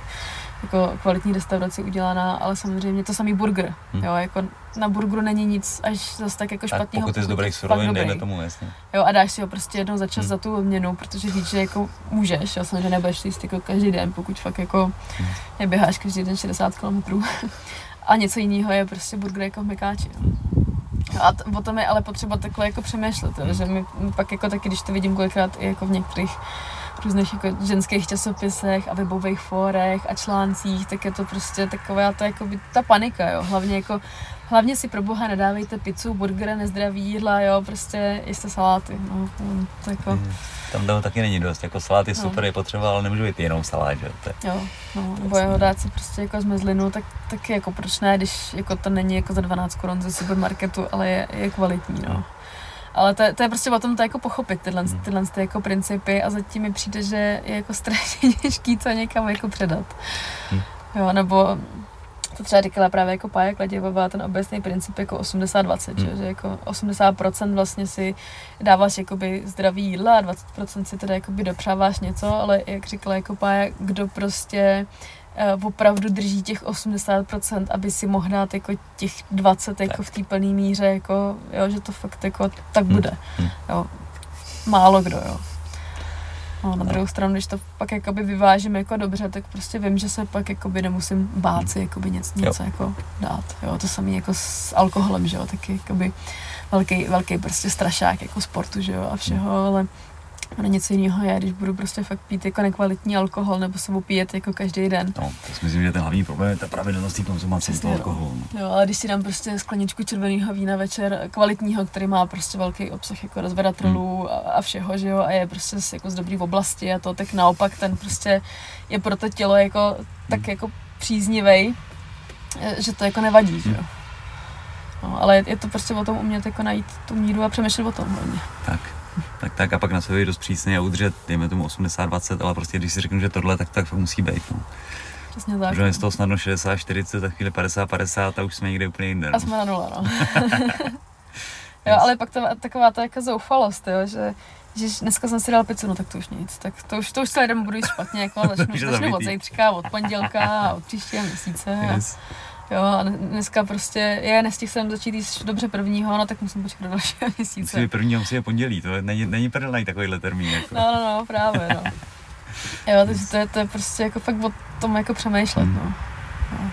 jako kvalitní restauraci udělaná, ale samozřejmě to samý burger, Hmm. jo, jako na burgeru není nic až zase tak jako špatného. pokud je z dobrých surovin, dejme tomu, jasně. Jo, a dáš si ho prostě jednou za čas Hmm. za tu odměnu, protože víš, že jako můžeš, jo, samozřejmě nebudeš jíst jako každý den, pokud fakt jako Hmm. neběháš každý den 60 km. a něco jiného je prostě burger jako v Mekáči. Jo. A t- o tom je ale potřeba takhle jako přemýšlet, Hmm. že mi pak jako taky, když to vidím kolikrát i jako v některých různých jako ženských časopisech a webových fórech a článcích, tak je to prostě taková ta, jako by, ta panika, jo. Hlavně jako Hlavně si pro boha nedávejte pizzu, burgery, nezdraví jídla, jo, prostě jste saláty, no, mm, to jako, Hm, Tam toho taky není dost, jako salát je No. super, je potřeba, ale nemůže být jenom salát, že jo, to je, jo, no, nebo jeho dát si prostě jako zmezlinu, tak taky jako proč ne, když jako to není jako za 12 korun ze supermarketu, ale je, je kvalitní, no. No. Ale to, je- to je prostě o tom to jako pochopit, tyhle, Hmm. tyhle ty jako principy a zatím mi přijde, že je jako strašně těžký to někam jako předat. Hmm. Jo, nebo to třeba říkala právě jako Pája Kladěvová, ten obecný princip jako 80-20, že, Hmm. že jako 80% vlastně si dáváš jakoby zdravý jídla a 20% si teda jakoby dopřáváš něco, ale jak říkala jako Pája, kdo prostě eh, opravdu drží těch 80%, aby si mohl dát jako těch 20 jako v té plné míře, jako, jo, že to fakt jako tak Hmm. bude. Hmm. Jo. Málo kdo, jo. No, na druhou stranu, když to pak jakoby vyvážím jako dobře, tak prostě vím, že se pak jakoby nemusím bát si jakoby něco, něco jako dát. Jo, to samé jako s alkoholem, že jo, taky jakoby velký, velký prostě strašák jako sportu, že jo, a všeho, ale ono něco jiného je, když budu prostě fakt pít jako nekvalitní alkohol nebo se opíjet jako každý den. no, to si myslím, že ten hlavní problém je ta pravidelnost té konzumace toho no. alkoholu. no. Jo, ale když si dám prostě skleničku červeného vína večer, kvalitního, který má prostě velký obsah jako resveratrolů a, a všeho, že jo, a je prostě z, jako z dobrý oblasti a to, tak naopak ten prostě je pro to tělo jako tak jako příznivej, eh, že to jako nevadí, že jo. No, ale je, je to prostě o tom umět jako najít tu míru a přemýšlet o tom hlavně. Tak, tak, tak a pak na sebe dost přísný a udržet, dejme tomu 80-20, ale prostě když si řeknu, že tohle, tak tak musí být. No. Přesně tak. Můžeme z toho snadno 60-40, za chvíli 50-50 a už jsme někde úplně jinde. A No. jsme na nule, no. jo, ale pak to, taková ta jako zoufalost, jo, že že dneska jsem si dal pizzu, no tak to už nic. Tak to už, to už celý den budu jíst špatně, jako začnu, začnu od zítřka, od pondělka a od příštího měsíce. A, Yes. Jo, a dneska prostě, je, nestihl jsem začít jíst dobře prvního, no tak musím počkat do dalšího měsíce. Musí být první, musí je pondělí, to není, není prdel najít takovýhle termín. Jako. No, no, no, právě, no. Jo, takže to je, to je prostě jako fakt o tom jako přemýšlet, Hmm. no.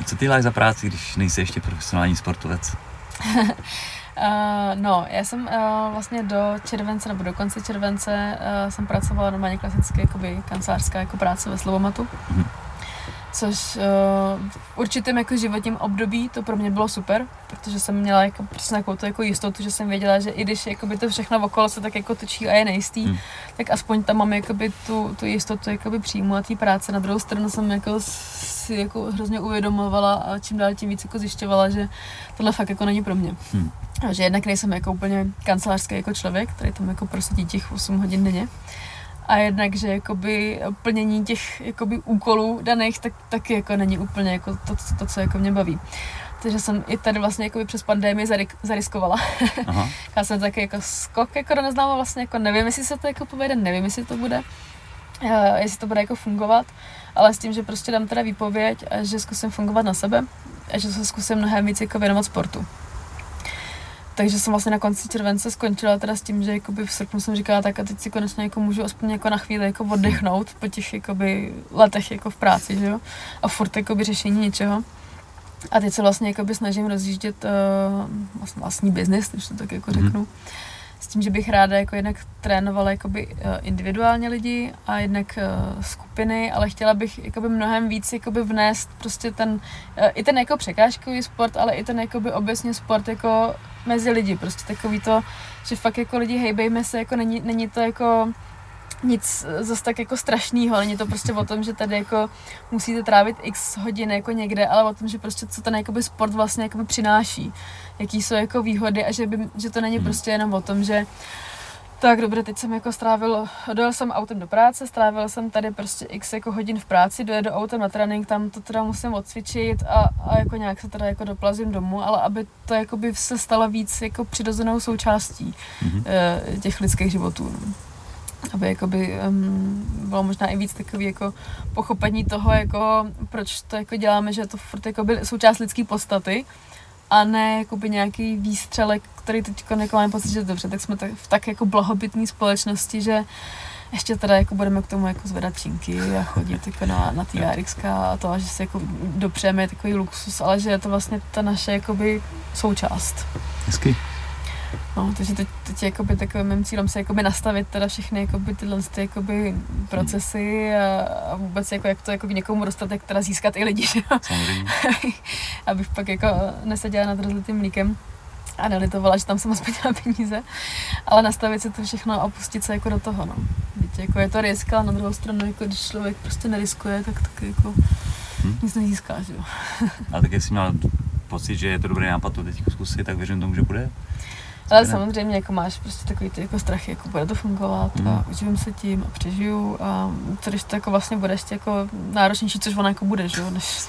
A co ty děláš za práci, když nejsi ještě profesionální sportovec? Uh, no, já jsem uh, vlastně do července nebo do konce července uh, jsem pracovala normálně klasicky jakoby kancelářská jako práce ve Slovomatu. Mhm. Což uh, v určitém jako životním období to pro mě bylo super, protože jsem měla jako přesně takovou tu jako jistotu, že jsem věděla, že i když jakoby to všechno okolo se tak jako točí a je nejistý, Hmm. tak aspoň tam mám jakoby tu, tu jistotu jakoby příjmu a té práce. Na druhou stranu jsem jako si jako hrozně uvědomovala a čím dál tím víc jako zjišťovala, že tohle fakt jako není pro mě. Hmm. A Že jednak nejsem jako úplně kancelářský jako člověk, který tam jako prosadí těch 8 hodin denně. A jednak, že jakoby plnění těch jakoby úkolů daných, tak taky jako není úplně jako to, to, co jako mě baví. Takže jsem i tady vlastně jakoby přes pandémii zarik- zariskovala. Aha. Já jsem taky jako skok jako do neznáma vlastně jako nevím, jestli se to jako povede, nevím, jestli to bude. uh, jestli to bude jako fungovat, ale s tím, že prostě dám teda výpověď a že zkusím fungovat na sebe a že se zkusím mnohem víc jako věnovat sportu. Takže jsem vlastně na konci července skončila teda s tím, že jakoby v srpnu jsem říkala, tak a teď si konečně jako můžu aspoň jako na chvíli jako oddechnout po těch jakoby letech jako v práci, že jo? A furt jakoby řešení něčeho. A teď se vlastně jakoby snažím rozjíždět uh, vlastní biznis, když to tak jako mm-hmm. řeknu. S tím, že bych ráda jako jednak trénovala jakoby uh, individuálně lidi a jednak uh, skupiny, ale chtěla bych jakoby mnohem víc jakoby vnést prostě ten, uh, i ten jako překážkový sport, ale i ten jakoby obecně sport jako mezi lidi, prostě takový to, že fakt jako lidi hejbejme se, jako není, není to jako nic zase tak jako strašného, není to prostě o tom, že tady jako musíte trávit x hodin jako někde, ale o tom, že prostě co ten jakoby sport vlastně jakoby přináší, jaký jsou jako výhody a že, by, že to není prostě jenom o tom, že tak dobře, teď jsem jako strávil, dojel jsem autem do práce, strávil jsem tady prostě x jako hodin v práci, dojedu autem na trénink, tam to teda musím odcvičit a, a jako nějak se teda jako doplazím domů, ale aby to jako by se stalo víc jako přirozenou součástí mm-hmm. těch lidských životů. No aby jakoby, um, bylo možná i víc takový jako pochopení toho, jako, proč to jako děláme, že je to furt jakoby součást lidské podstaty a ne jakoby nějaký výstřelek, který teď jako máme pocit, že dobře, tak jsme tak, v tak jako blahobytné společnosti, že ještě teda jako budeme k tomu jako zvedat činky a chodit jako na, na TRX a to, že si jako dopřejeme takový luxus, ale že je to vlastně ta naše jakoby součást. Hezky. No, takže teď, teď jakoby takovým mým cílem se jakoby nastavit teda všechny jakoby tyhle ty jakoby procesy a, a vůbec jako jak to jako k někomu dostat, jak teda získat i lidi, že Abych pak jako neseděla nad rozlitým mlíkem a nelitovala, že tam jsem aspoň měla peníze, ale nastavit si to všechno a pustit se jako do toho, no. Víte, jako je to risk, ale na druhou stranu, jako když člověk prostě neriskuje, tak tak jako hmm. nic nezíská, že jo. a tak jestli měla pocit, že je to dobrý nápad to teď zkusit, tak věřím tomu, že bude. Ale samozřejmě jako máš prostě takový ty jako strachy, jako bude to fungovat mm. a uživím se tím a přežiju a to, když to jako vlastně bude ještě jako náročnější, což ono jako bude, že než,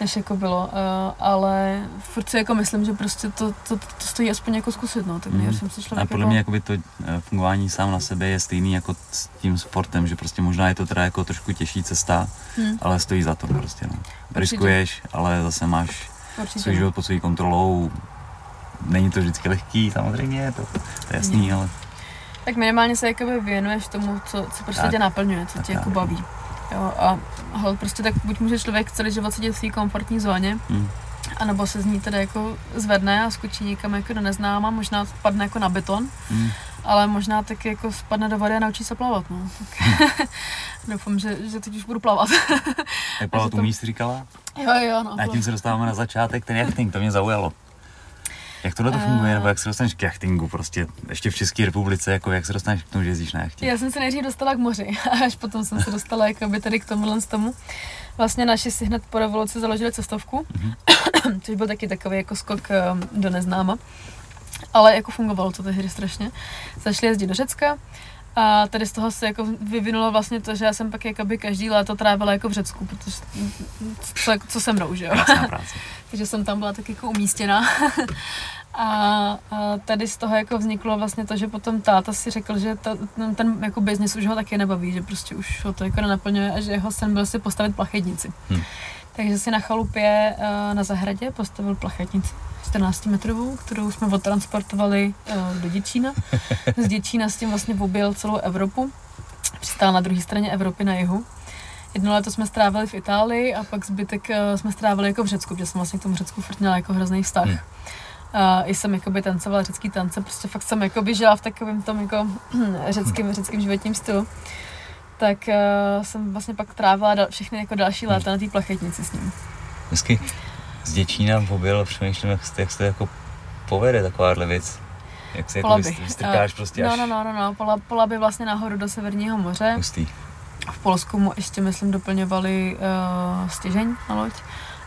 než jako bylo, uh, ale furt si jako myslím, že prostě to, to, to stojí aspoň jako zkusit, no, tak mm. jsem si člověk A podle jako... mě jakoby to eh, fungování sám na sebe je stejný jako s tím sportem, že prostě možná je to teda jako trošku těžší cesta, mm. ale stojí za to prostě, no. Riskuješ, ale zase máš Určitě. svůj život pod svou kontrolou, není to vždycky lehký, samozřejmě, to, to je jasný, ale... Tak minimálně se jakoby věnuješ tomu, co, co prostě tak, tě naplňuje, co tě jako baví. Jo, a hold, prostě tak buď může člověk celý život sedět v té komfortní zóně, hmm. anebo se z ní teda jako zvedne a skočí někam jako do neznáma, možná spadne jako na beton, hmm. ale možná tak jako spadne do vody a naučí se plavat, no. Tak doufám, že, že teď už budu plavat. Jak plavat umíš, to... říkala? Jo, jo, no. A tím se dostáváme na začátek, ten jachting, to mě zaujalo. Jak tohle to funguje, nebo jak se dostaneš k jachtingu prostě, ještě v České republice, jako jak se dostaneš k tomu, že jezdíš na jachtě? Já jsem se nejdřív dostala k moři, a až potom jsem se dostala by tady k tomuhle z tomu. Vlastně naši si hned po revoluci založili cestovku, mm-hmm. což byl taky takový jako skok ehm, do neznáma. Ale jako fungovalo to tehdy strašně. Začali jezdit do Řecka, a tady z toho se jako vyvinulo vlastně to, že já jsem pak jakoby každý léto trávila jako v Řecku, protože co, co jsem mnou, že jo? Takže jsem tam byla tak jako umístěna. a, a, tady z toho jako vzniklo vlastně to, že potom táta si řekl, že ta, ten, ten jako biznis už ho taky nebaví, že prostě už ho to jako nenaplňuje a že jeho sen byl si postavit plachetnici. Hmm. Takže si na chalupě uh, na zahradě postavil plachetnici 14 metrovou, kterou jsme odtransportovali uh, do Děčína. Z Děčína s tím vlastně objel celou Evropu. Přistál na druhé straně Evropy na jihu. Jedno léto jsme strávili v Itálii a pak zbytek uh, jsme strávili jako v Řecku, protože jsem vlastně k tomu Řecku furt měla jako hrozný vztah. Hmm. Uh, I jsem jakoby tancovala řecký tance, prostě fakt jsem jakoby žila v takovém tom jako řeckým, řeckým životním stylu. Tak uh, jsem vlastně pak trávila dal, všechny jako další léta na té plachetnici s ním. Hezky z Děčína objel, přemýšlím, jak, jak se to jako povede takováhle věc. Jak se jako vystrkáš prostě no, až... No, no, no, no, pola, pola by vlastně nahoru do Severního moře. Hustý. V Polsku mu ještě, myslím, doplňovali uh, stěžeň na loď.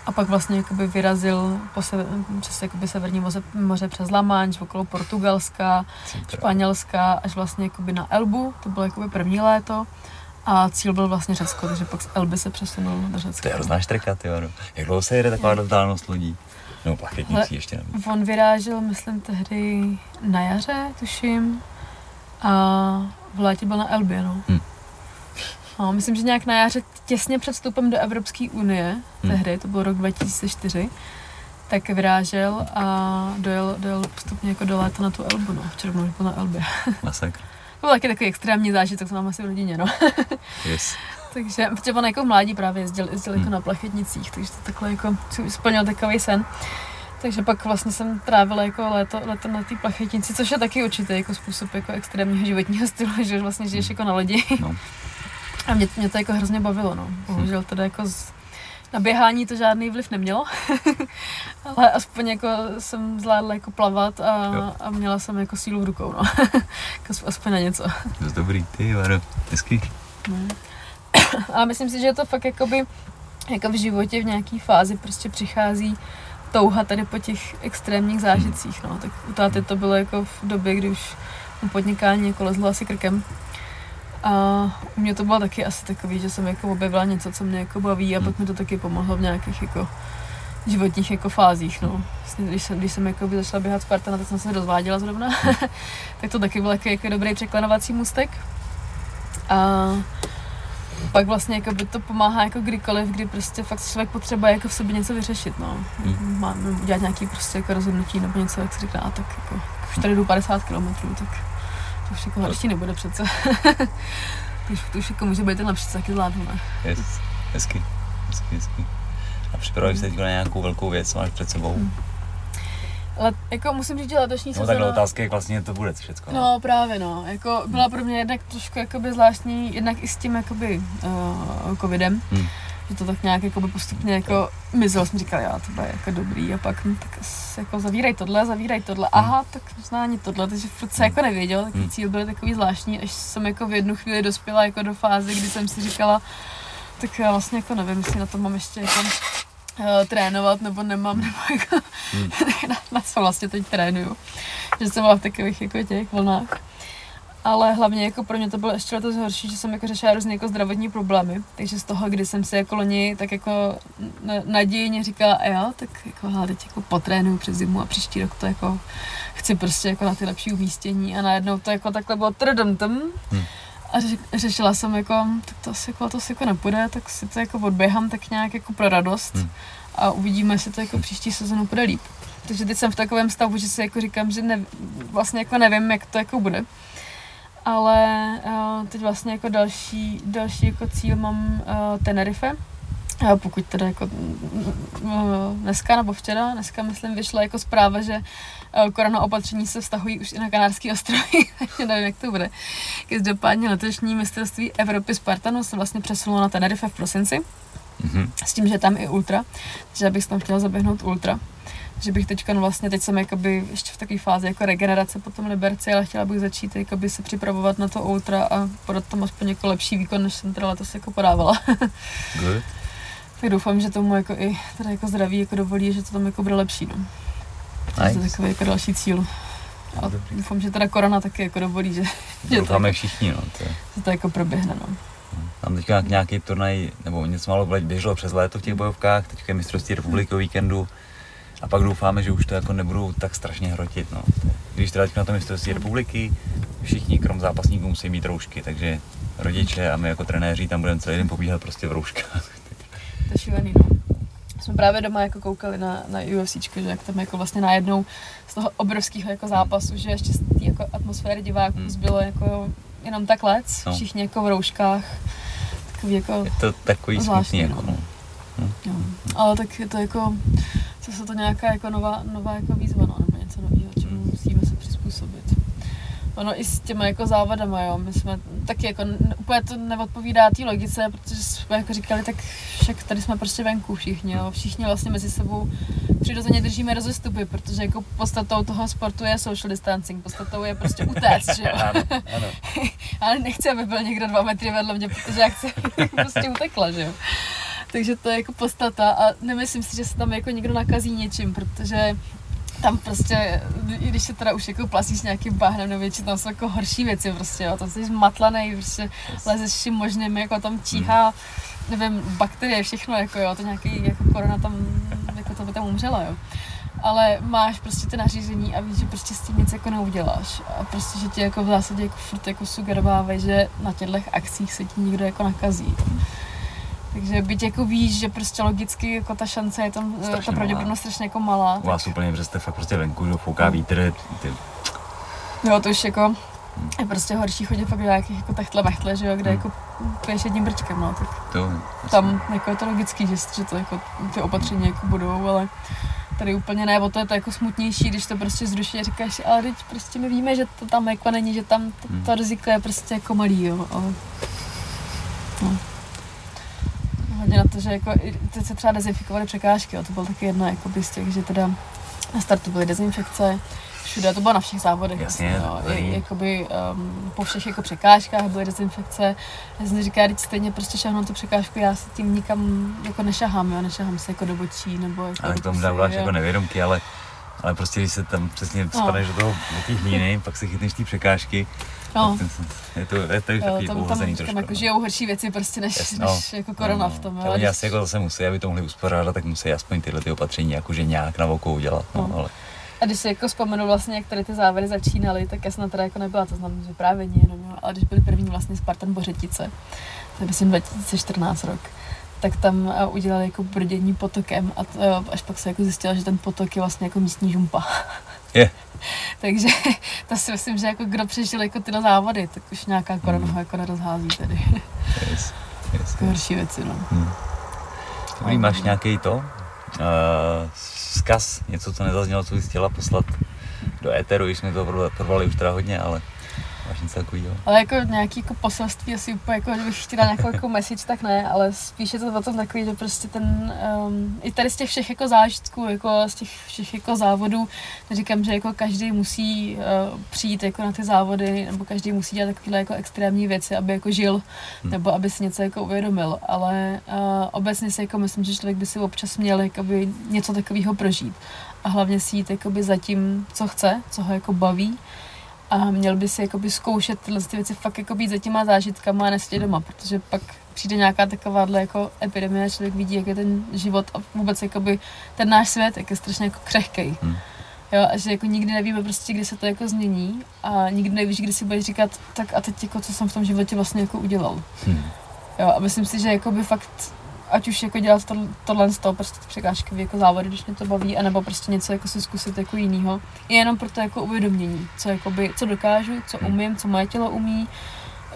A pak vlastně jakoby vyrazil po se, přes jakoby severní moře, moře přes La Manche, okolo Portugalska. Španělska, až vlastně jakoby na Elbu, to bylo jakoby první léto. A cíl byl vlastně Řecko, takže pak z Elby se přesunul do Řecka. To je hrozná štrika, ty no. Jak dlouho se jede taková vzdálenost lodí? No, plachetnicí ještě nevím. On vyrážel, myslím, tehdy na jaře, tuším. A v létě byl na Elbě, no. Hmm. No, myslím, že nějak na jaře těsně před vstupem do Evropské unie, Hmm. tehdy, to byl rok 2004, tak vyrážel a dojel, dojel postupně jako do léta na tu Elbu, no, v červnu byl na Elbě. Masakr. To byl taky takový extrémní zážitek, to mám asi v rodině, no. Yes. takže, protože on jako v mládí právě jezdil, jezdil jako Hmm. na plachetnicích, takže to takhle jako splnil takový sen. Takže pak vlastně jsem trávila jako léto, léto na té plachetnici, což je taky určitý jako způsob jako extrémního životního stylu, že vlastně žiješ jako na lodi. No. A mě, mě to jako hrozně bavilo, no. Bohužel teda jako z, na běhání to žádný vliv nemělo, ale aspoň jako jsem zvládla jako plavat a, Jo. a měla jsem jako sílu v rukou, no. Jako aspoň na něco. Dost dobrý, ty, Varo. Hezký. No. A myslím si, že to fakt jakoby, jako v životě v nějaký fázi prostě přichází touha tady po těch extrémních zážitcích, no. Tak u táty to bylo jako v době, kdy už podnikání jako lezlo asi krkem. A u mě to bylo taky asi takový, že jsem jako objevila něco, co mě jako baví a pak mi to taky pomohlo v nějakých jako životních jako fázích, no. Vlastně, když jsem, když jsem jako by začala běhat Spartana, tak jsem se rozváděla zrovna, tak to taky byl jako, jako dobrý překlenovací můstek. A pak vlastně jako by to pomáhá jako kdykoliv, kdy prostě fakt člověk potřebuje jako v sobě něco vyřešit, no. Hmm. Má, udělat nějaký prostě jako rozhodnutí nebo něco, jak se říká, tak jako, už tady jdu 50 km, tak to už jako horší nebude přece. to, už, to už jako může být ten lepší, co taky zvládnu, ne? Yes. Hezky. Hezky, hezky. A připravuješ se teď na nějakou velkou věc, co máš před sebou? Hmm. Ale jako musím říct, že letošní No sezóna... takhle otázka, jak vlastně to bude všechno. No právě no, jako byla pro mě jednak trošku jakoby zvláštní, jednak i s tím jakoby uh, covidem, Hmm. Že to tak nějak jakoby postupně jako mizelo, jsem říkala, já to bude jako dobrý a pak hm, tak jako zavírej tohle, zavírej tohle, aha, tak možná ani tohle, takže furt se Hmm. jako nevěděl, taky Hmm. cíl byl takový zvláštní, až jsem jako v jednu chvíli dospěla jako do fáze, kdy jsem si říkala, tak já vlastně jako nevím, jestli na to mám ještě jako uh, trénovat, nebo nemám, nebo jako Hmm. na, na co vlastně teď trénuju. Že jsem byla v takových jako těch vlnách. Ale hlavně jako pro mě to bylo ještě letos horší, že jsem jako řešila různé jako zdravotní problémy. Takže z toho, kdy jsem si jako loni tak jako nadějně říkala, a jo, tak jako hele, teď jako potrénuju přes zimu a příští rok to jako chci prostě jako na ty lepší umístění a najednou to jako takhle bylo trdum Hmm. a řešila jsem jako, tak to asi jako, to asi jako nepůjde, tak si to jako odběhám tak nějak jako pro radost Hmm. a uvidíme, jestli to jako příští sezonu bude líp. Takže teď jsem v takovém stavu, že si jako říkám, že ne, vlastně jako nevím, jak to jako bude. Ale uh, teď vlastně jako další, další jako cíl mám uh, Tenerife. A pokud teda jako uh, dneska nebo včera, dneska myslím vyšla jako zpráva, že korona opatření se vztahují už i na Kanárský ostrovy, takže nevím, jak to bude. Každopádně letošní mistrovství Evropy Spartanu se vlastně přesunulo na Tenerife v prosinci Mhm. s tím, že je tam i ultra, že já bych tam chtěla zaběhnout ultra. Že bych teďka no vlastně, teď jsem jakoby ještě v takové fázi jako regenerace po tom Liberci, ale chtěla bych začít jakoby se připravovat na to ultra a podat tam aspoň jako lepší výkon, než jsem teda letos jako podávala. Good. tak doufám, že tomu jako i teda jako zdraví jako dovolí, že to tam jako bude lepší. No. To je Nice. takový jako další cíl. A Dobrý. doufám, že teda korona taky jako dovolí, že, že to, jako, všichni, no. To je. že to jako proběhne. No. Tam teďka nějaký turnaj, nebo něco málo běželo přes léto v těch bojovkách, teďka je mistrovství republiky o víkendu. A pak doufáme, že už to jako nebudou tak strašně hrotit. No. Když teda na to mistrovství republiky, všichni krom zápasníků musí mít roušky, takže rodiče a my jako trenéři tam budeme celý den pobíhat prostě v rouškách. To je šílený, no. Jsme právě doma jako koukali na, na UFC, že jak tam jako vlastně najednou z toho obrovského jako zápasu, že ještě z té jako atmosféry diváků Hmm. zbylo jako jenom tak lec, No. všichni jako v rouškách, takový jako, Je to takový Zvláštní, smutný, jako no. no. jo. ale tak je to jako, zase to nějaká jako nová, nová jako výzva, no, nebo něco nového, čemu Hmm. musíme se přizpůsobit. Ono i s těma jako závadama, jo, my jsme taky jako, úplně to neodpovídá té logice, protože jsme jako říkali, tak však tady jsme prostě venku všichni, jo, všichni vlastně mezi sebou přirozeně držíme rozestupy, protože jako podstatou toho sportu je social distancing, podstatou je prostě utéct, že jo. ano, ano. Ale nechci, aby byl někdo dva metry vedle mě, protože já chci, prostě utekla, že jo. Takže to je jako podstata a nemyslím si, že se tam jako někdo nakazí něčím, protože tam prostě, i když se teda už jako plasíš nějakým bahnem nebo většinou, tam jsou jako horší věci prostě, jo, tam jsi zmatlanej, prostě lezeš vším možným, jako tam číhá, nevím, bakterie, všechno, jako jo, to nějaký, jako korona tam, jako to by tam umřela, jo. ale máš prostě ty nařízení a víš, že prostě s tím nic jako neuděláš. A prostě, že ti jako v zásadě jako furt jako sugerovávají, že na těchto akcích se ti někdo jako nakazí. Takže byť jako víš, že prostě logicky jako ta šance je tam, Strašně ta pravděpodobnost strašně jako malá. U vás úplně, že jste fakt prostě venku, že fouká vítr, ty, Jo, to už jako je prostě horší chodit fakt do nějakých jako techtle mechtle, že jo, kde Hmm. jako piješ jedním brčkem, no, tak to, tam jako je to logický, že, že to jako ty opatření jako budou, ale tady úplně ne, o to je to jako smutnější, když to prostě zruší a říkáš ale teď prostě my víme, že to tam jako není, že tam to, Hmm. to riziko je prostě jako malý, jo, ale no. Hodně na to, že jako, teď se třeba dezinfikovaly překážky, jo, to byl taky jedna jako z těch, že teda na startu byly dezinfekce, všude, to bylo na všech závodech. Jasně, tady. i, jakoby um, po všech jako překážkách byly dezinfekce. Já jsem si říká, teď stejně prostě šahnu tu překážku, já se tím nikam jako nešahám, jo, nešahám se jako do bočí, nebo jako ale k tomu dáváš jako nevědomky, ale, ale prostě když se tam přesně No. spadneš do toho, do té hlíny, pak se chytneš té překážky, No, ten, je to, je to už takový tam, tam, pohozený tam trošku. jako no. žijou horší věci prostě než, Jasně, než jako korona v tom. No, Jo. Oni asi jako zase musí, aby to mohli uspořádat, tak musí aspoň tyhle ty opatření jakože nějak na oko udělat. No, No. ale A když si jako vzpomenu vlastně, jak tady ty závěry začínaly, tak já jsem teda jako nebyla, to znamená vyprávění jenom, ale když byly první vlastně Spartan Bořetice, to je myslím 2014 rok, tak tam eh, udělali jako brdění potokem a to, eh, až pak se jako zjistilo, že ten potok je vlastně jako místní žumpa. Je. Takže to si myslím, že jako kdo přežil jako tyhle závody, tak už nějaká korona ho jako nerozhází tady. yes, yes, Jako horší věci, no. Hmm. Dobrý, máš nějaký to? Uh, zkaz, něco, co nezaznělo, co bys chtěla poslat do éteru, když jsme to porvali už teda hodně, ale máš něco takového? Ale jako nějaký jako poselství asi úplně jako, že bych chtěla nějakou jako message, tak ne, ale spíš je to o tom takový, že prostě ten, um, i tady z těch všech jako zážitků, jako z těch všech jako závodů, říkám, že jako každý musí uh, přijít jako na ty závody, nebo každý musí dělat takovéhle jako extrémní věci, aby jako žil, Hmm. nebo aby si něco jako uvědomil, ale uh, obecně si jako myslím, že člověk by si občas měl jakoby něco takového prožít a hlavně si jít jakoby za tím, co chce, co ho jako baví a měl by si jakoby zkoušet tyhle ty věci fakt jako být za těma zážitkama a nesedět doma, protože pak přijde nějaká takováhle jako epidemie a člověk vidí, jak je ten život a vůbec jakoby ten náš svět, jak je strašně jako křehkej. Hmm. Jo, a že jako nikdy nevíme prostě, kdy se to jako změní a nikdy nevíš, kdy si budeš říkat, tak a teď jako co jsem v tom životě vlastně jako udělal. Hmm. Jo, a myslím si, že jakoby fakt, ať už jako dělat to, tohle z toho, prostě překážky jako závody, když mě to baví, anebo prostě něco jako si zkusit jako jinýho. Je jenom pro to jako uvědomění, co, jakoby, co dokážu, co umím, co moje tělo umí,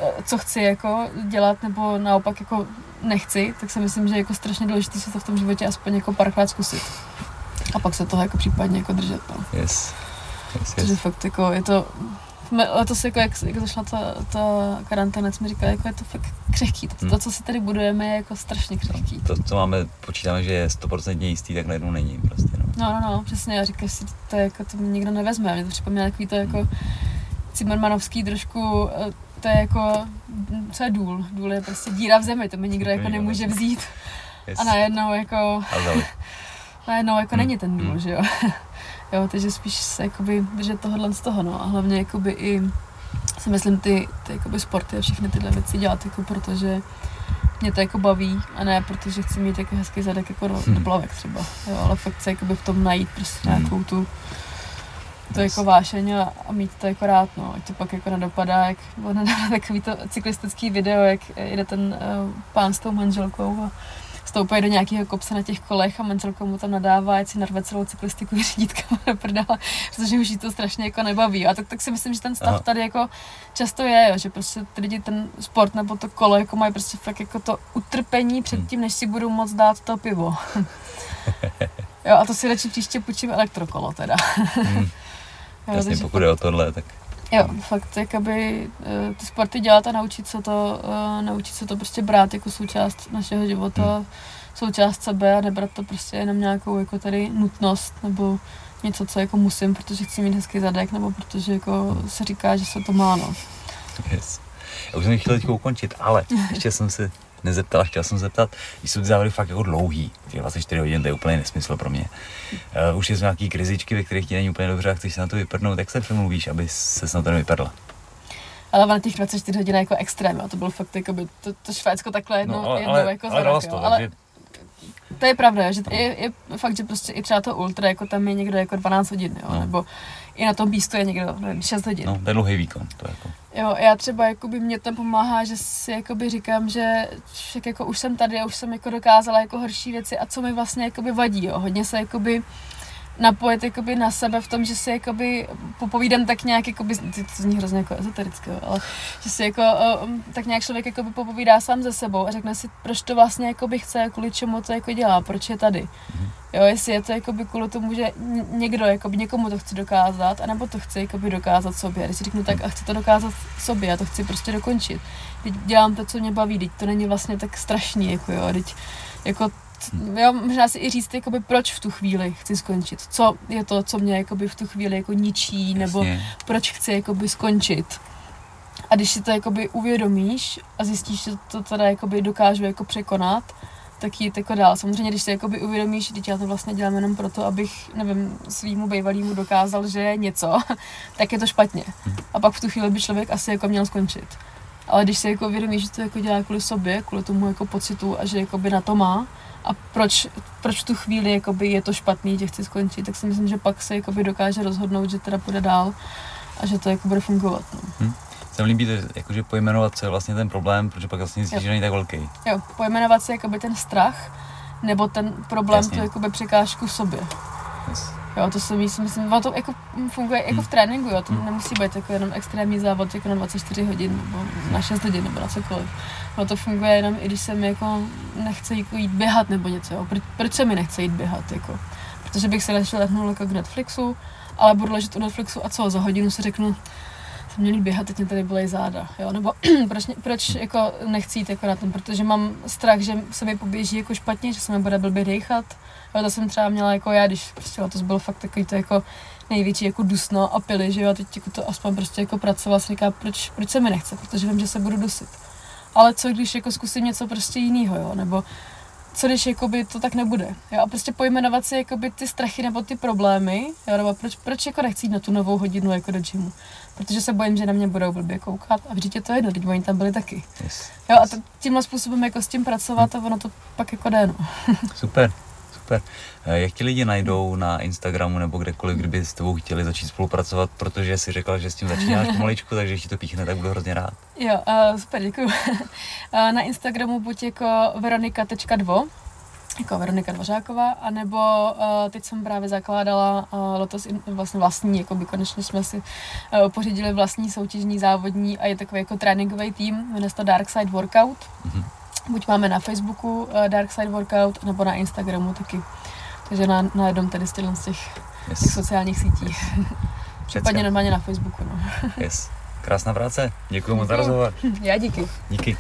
eh, co chci jako dělat, nebo naopak jako nechci, tak si myslím, že je jako strašně důležité si to v tom životě aspoň jako párkrát zkusit. A pak se toho jako případně jako držet. No. Yes. Yes, Takže yes. fakt jako je to, jsme- letos jako jak, jak zašla ta, ta karanténa, jsme říkali, jako je to fakt křehký. To, Hmm. to, co si tady budujeme, je jako strašně křehký. To, co máme, počítáme, že je 100% jistý, tak najednou není prostě, no. No, no, no, přesně, já říkáš si, to je jako, to nikdo nevezme, a mě to připomíná takový to jako Zimmermanovský trošku, eh, to je jako, co je důl? Důl je prostě díra v zemi, to mi nikdo jako nemůže vzít. Yes. A najednou jako, A najednou jako Hmm. není ten důl, Hmm. že jo. jo, takže spíš se jakoby držet tohohle z toho, no. A hlavně jakoby i si myslím ty, ty jakoby sporty a všechny tyhle věci dělat jako protože mě to jako baví a ne protože chci mít jako hezký zadek jako do, Hmm. do plavek třeba, jo, ale fakt se jakoby v tom najít prostě Hmm. nějakou tu to Yes. jako vášeň a, a mít to jako rád, no, ať to pak jako nedopadá, jak nedávno takový to cyklistický video, jak jede ten uh, pán s tou manželkou a stoupají do nějakého kopce na těch kolech a manželka mu tam nadává, ať si narve celou cyklistiku řídítkama do prdele, protože už jí to strašně jako nebaví. A tak, tak si myslím, že ten stav Aha. tady jako často je, jo, že prostě ty lidi ten sport nebo to kolo jako mají prostě fakt jako to utrpení před Hmm. tím, než si budou moc dát to pivo. jo, a to si radši příště půjčím elektrokolo teda. Hmm. Jasně, pokud je o tohle, tak Jo, fakt jakoby eh, ty sporty dělat a naučit se to, uh, naučit se to prostě brát jako součást našeho života, Hmm. součást sebe a nebrat to prostě jenom nějakou jako tady nutnost nebo něco, co jako musím, protože chci mít hezký zadek, nebo protože jako se říká, že se to má, no. yes. Já už jsem chtěl teď ukončit, ale ještě jsem se nezeptal, chtěl jsem se zeptat, když jsou ty závody fakt jako dlouhý, těch 24 hodin, to je úplně nesmysl pro mě. Uh, už jsou nějaký krizičky, ve kterých ti není úplně dobře a chceš se na to vyprdnout, jak se přemluvíš, aby se na to nevypadla? Ale na těch 24 hodin je jako extrém, jo. to bylo fakt jakoby, to, to Švédsko takhle jednou, No, ale, jednou ale, jako ale za dalo rok, jsi jo. to, ale takže to je pravda, že je, je, fakt, že prostě i třeba to ultra, jako tam je někdo jako 12 hodin, jo, no. nebo i na tom místu je někdo, nevím, 6 hodin. No, to je dlouhý výkon, to jako. Jo, já třeba jakoby mě to pomáhá, že si jakoby říkám, že však jako už jsem tady a už jsem jako dokázala jako horší věci a co mi vlastně jakoby vadí, jo. Hodně se jakoby napojit jakoby na sebe v tom, že si jakoby popovídám tak nějak, jakoby, to zní hrozně jako ezoterické, ale že si jako, tak nějak člověk jakoby popovídá sám ze sebou a řekne si, proč to vlastně jakoby chce, kvůli čemu to jako dělá, proč je tady. Mm-hmm. Jo, jestli je to jakoby kvůli tomu, že někdo jakoby někomu to chce dokázat, anebo to chce jakoby dokázat sobě. Když si řeknu tak a chci to dokázat sobě, já to chci prostě dokončit. Teď dělám to, co mě baví, teď to není vlastně tak strašný, jako jo, teď jako jo, možná si i říct, jakoby, proč v tu chvíli chci skončit. Co je to, co mě jakoby, v tu chvíli jako ničí, nebo Jasně. proč chci jakoby, skončit. A když si to jakoby, uvědomíš a zjistíš, že to teda jakoby, dokážu jako překonat, tak jít jako dál. Samozřejmě, když si jakoby uvědomíš, že já to vlastně dělám jenom proto, abych, nevím, svýmu bývalýmu dokázal, že je něco, tak je to špatně. A pak v tu chvíli by člověk asi jako měl skončit. Ale když si jako uvědomíš, že to jako dělá kvůli sobě, kvůli tomu jako pocitu a že jakoby na to má, a proč, proč v tu chvíli jakoby je to špatný, že chci skončit, tak si myslím, že pak se jakoby dokáže rozhodnout, že teda půjde dál a že to jako bude fungovat. No. Hmm. Se mi líbí, jakože pojmenovat, co je vlastně ten problém, protože pak vlastně zjistíš, že není tak velký. Jo, pojmenovat si jakoby ten strach, nebo ten problém, Jasně. to jakoby překážku sobě. Yes. Jo, to si myslím, myslím, to jako funguje jako v hmm. tréninku, jo, to hmm. nemusí být jako jenom extrémní závod jako na 24 hodin nebo na 6 hodin nebo na cokoliv. No to funguje jenom i když se mi jako nechce jako jít běhat nebo něco, jo. Proč, proč se mi nechce jít běhat, jako? Protože bych se ležel lehnul jako k Netflixu, ale budu ležet u Netflixu a co, za hodinu si řeknu, jsem měl běhat, teď mě tady byly záda, jo, nebo proč, proč jako nechci jít jako na tom, protože mám strach, že se mi poběží jako špatně, že se mi bude blbě dechat, jo, to jsem třeba měla jako já, když prostě to bylo fakt takový to jako největší jako dusno a pily, že jo, a teď jako to aspoň prostě jako pracovala, si říká, proč, proč se mi nechce, protože vím, že se budu dusit. Ale co když jako zkusím něco prostě jiného, jo, nebo co když jakoby to tak nebude. Jo? A prostě pojmenovat si jakoby ty strachy nebo ty problémy, jo? nebo proč, proč jako nechci jít na tu novou hodinu jako do gymu. Protože se bojím, že na mě budou blbě koukat a vždyť je to jedno, teď oni tam byli taky. Yes. Jo, a to, tímhle způsobem jako s tím pracovat a ono to pak jako jde, no. Super super. Eh, jak ti lidi najdou na Instagramu nebo kdekoliv, kdyby s tebou chtěli začít spolupracovat, protože jsi řekla, že s tím začínáš pomaličku, takže ještě to píchne, tak budu hrozně rád. Jo, uh, super, děkuji. uh, na Instagramu buď jako veronika.dvo, jako Veronika Dvořáková, anebo uh, teď jsem právě zakládala uh, letos in, vlastně vlastní, jako by konečně jsme si uh, pořídili vlastní soutěžní závodní a je takový jako tréninkový tým, jmenuje se to Dark Side Workout. Mm-hmm buď máme na Facebooku uh, Dark Side Workout, nebo na Instagramu taky. Takže na, na jednom tady z těch, yes. těch sociálních sítí. Yes. Případně normálně na Facebooku. No. yes. Krásná práce. Děkuji moc za rozhovor. Já díky. Díky.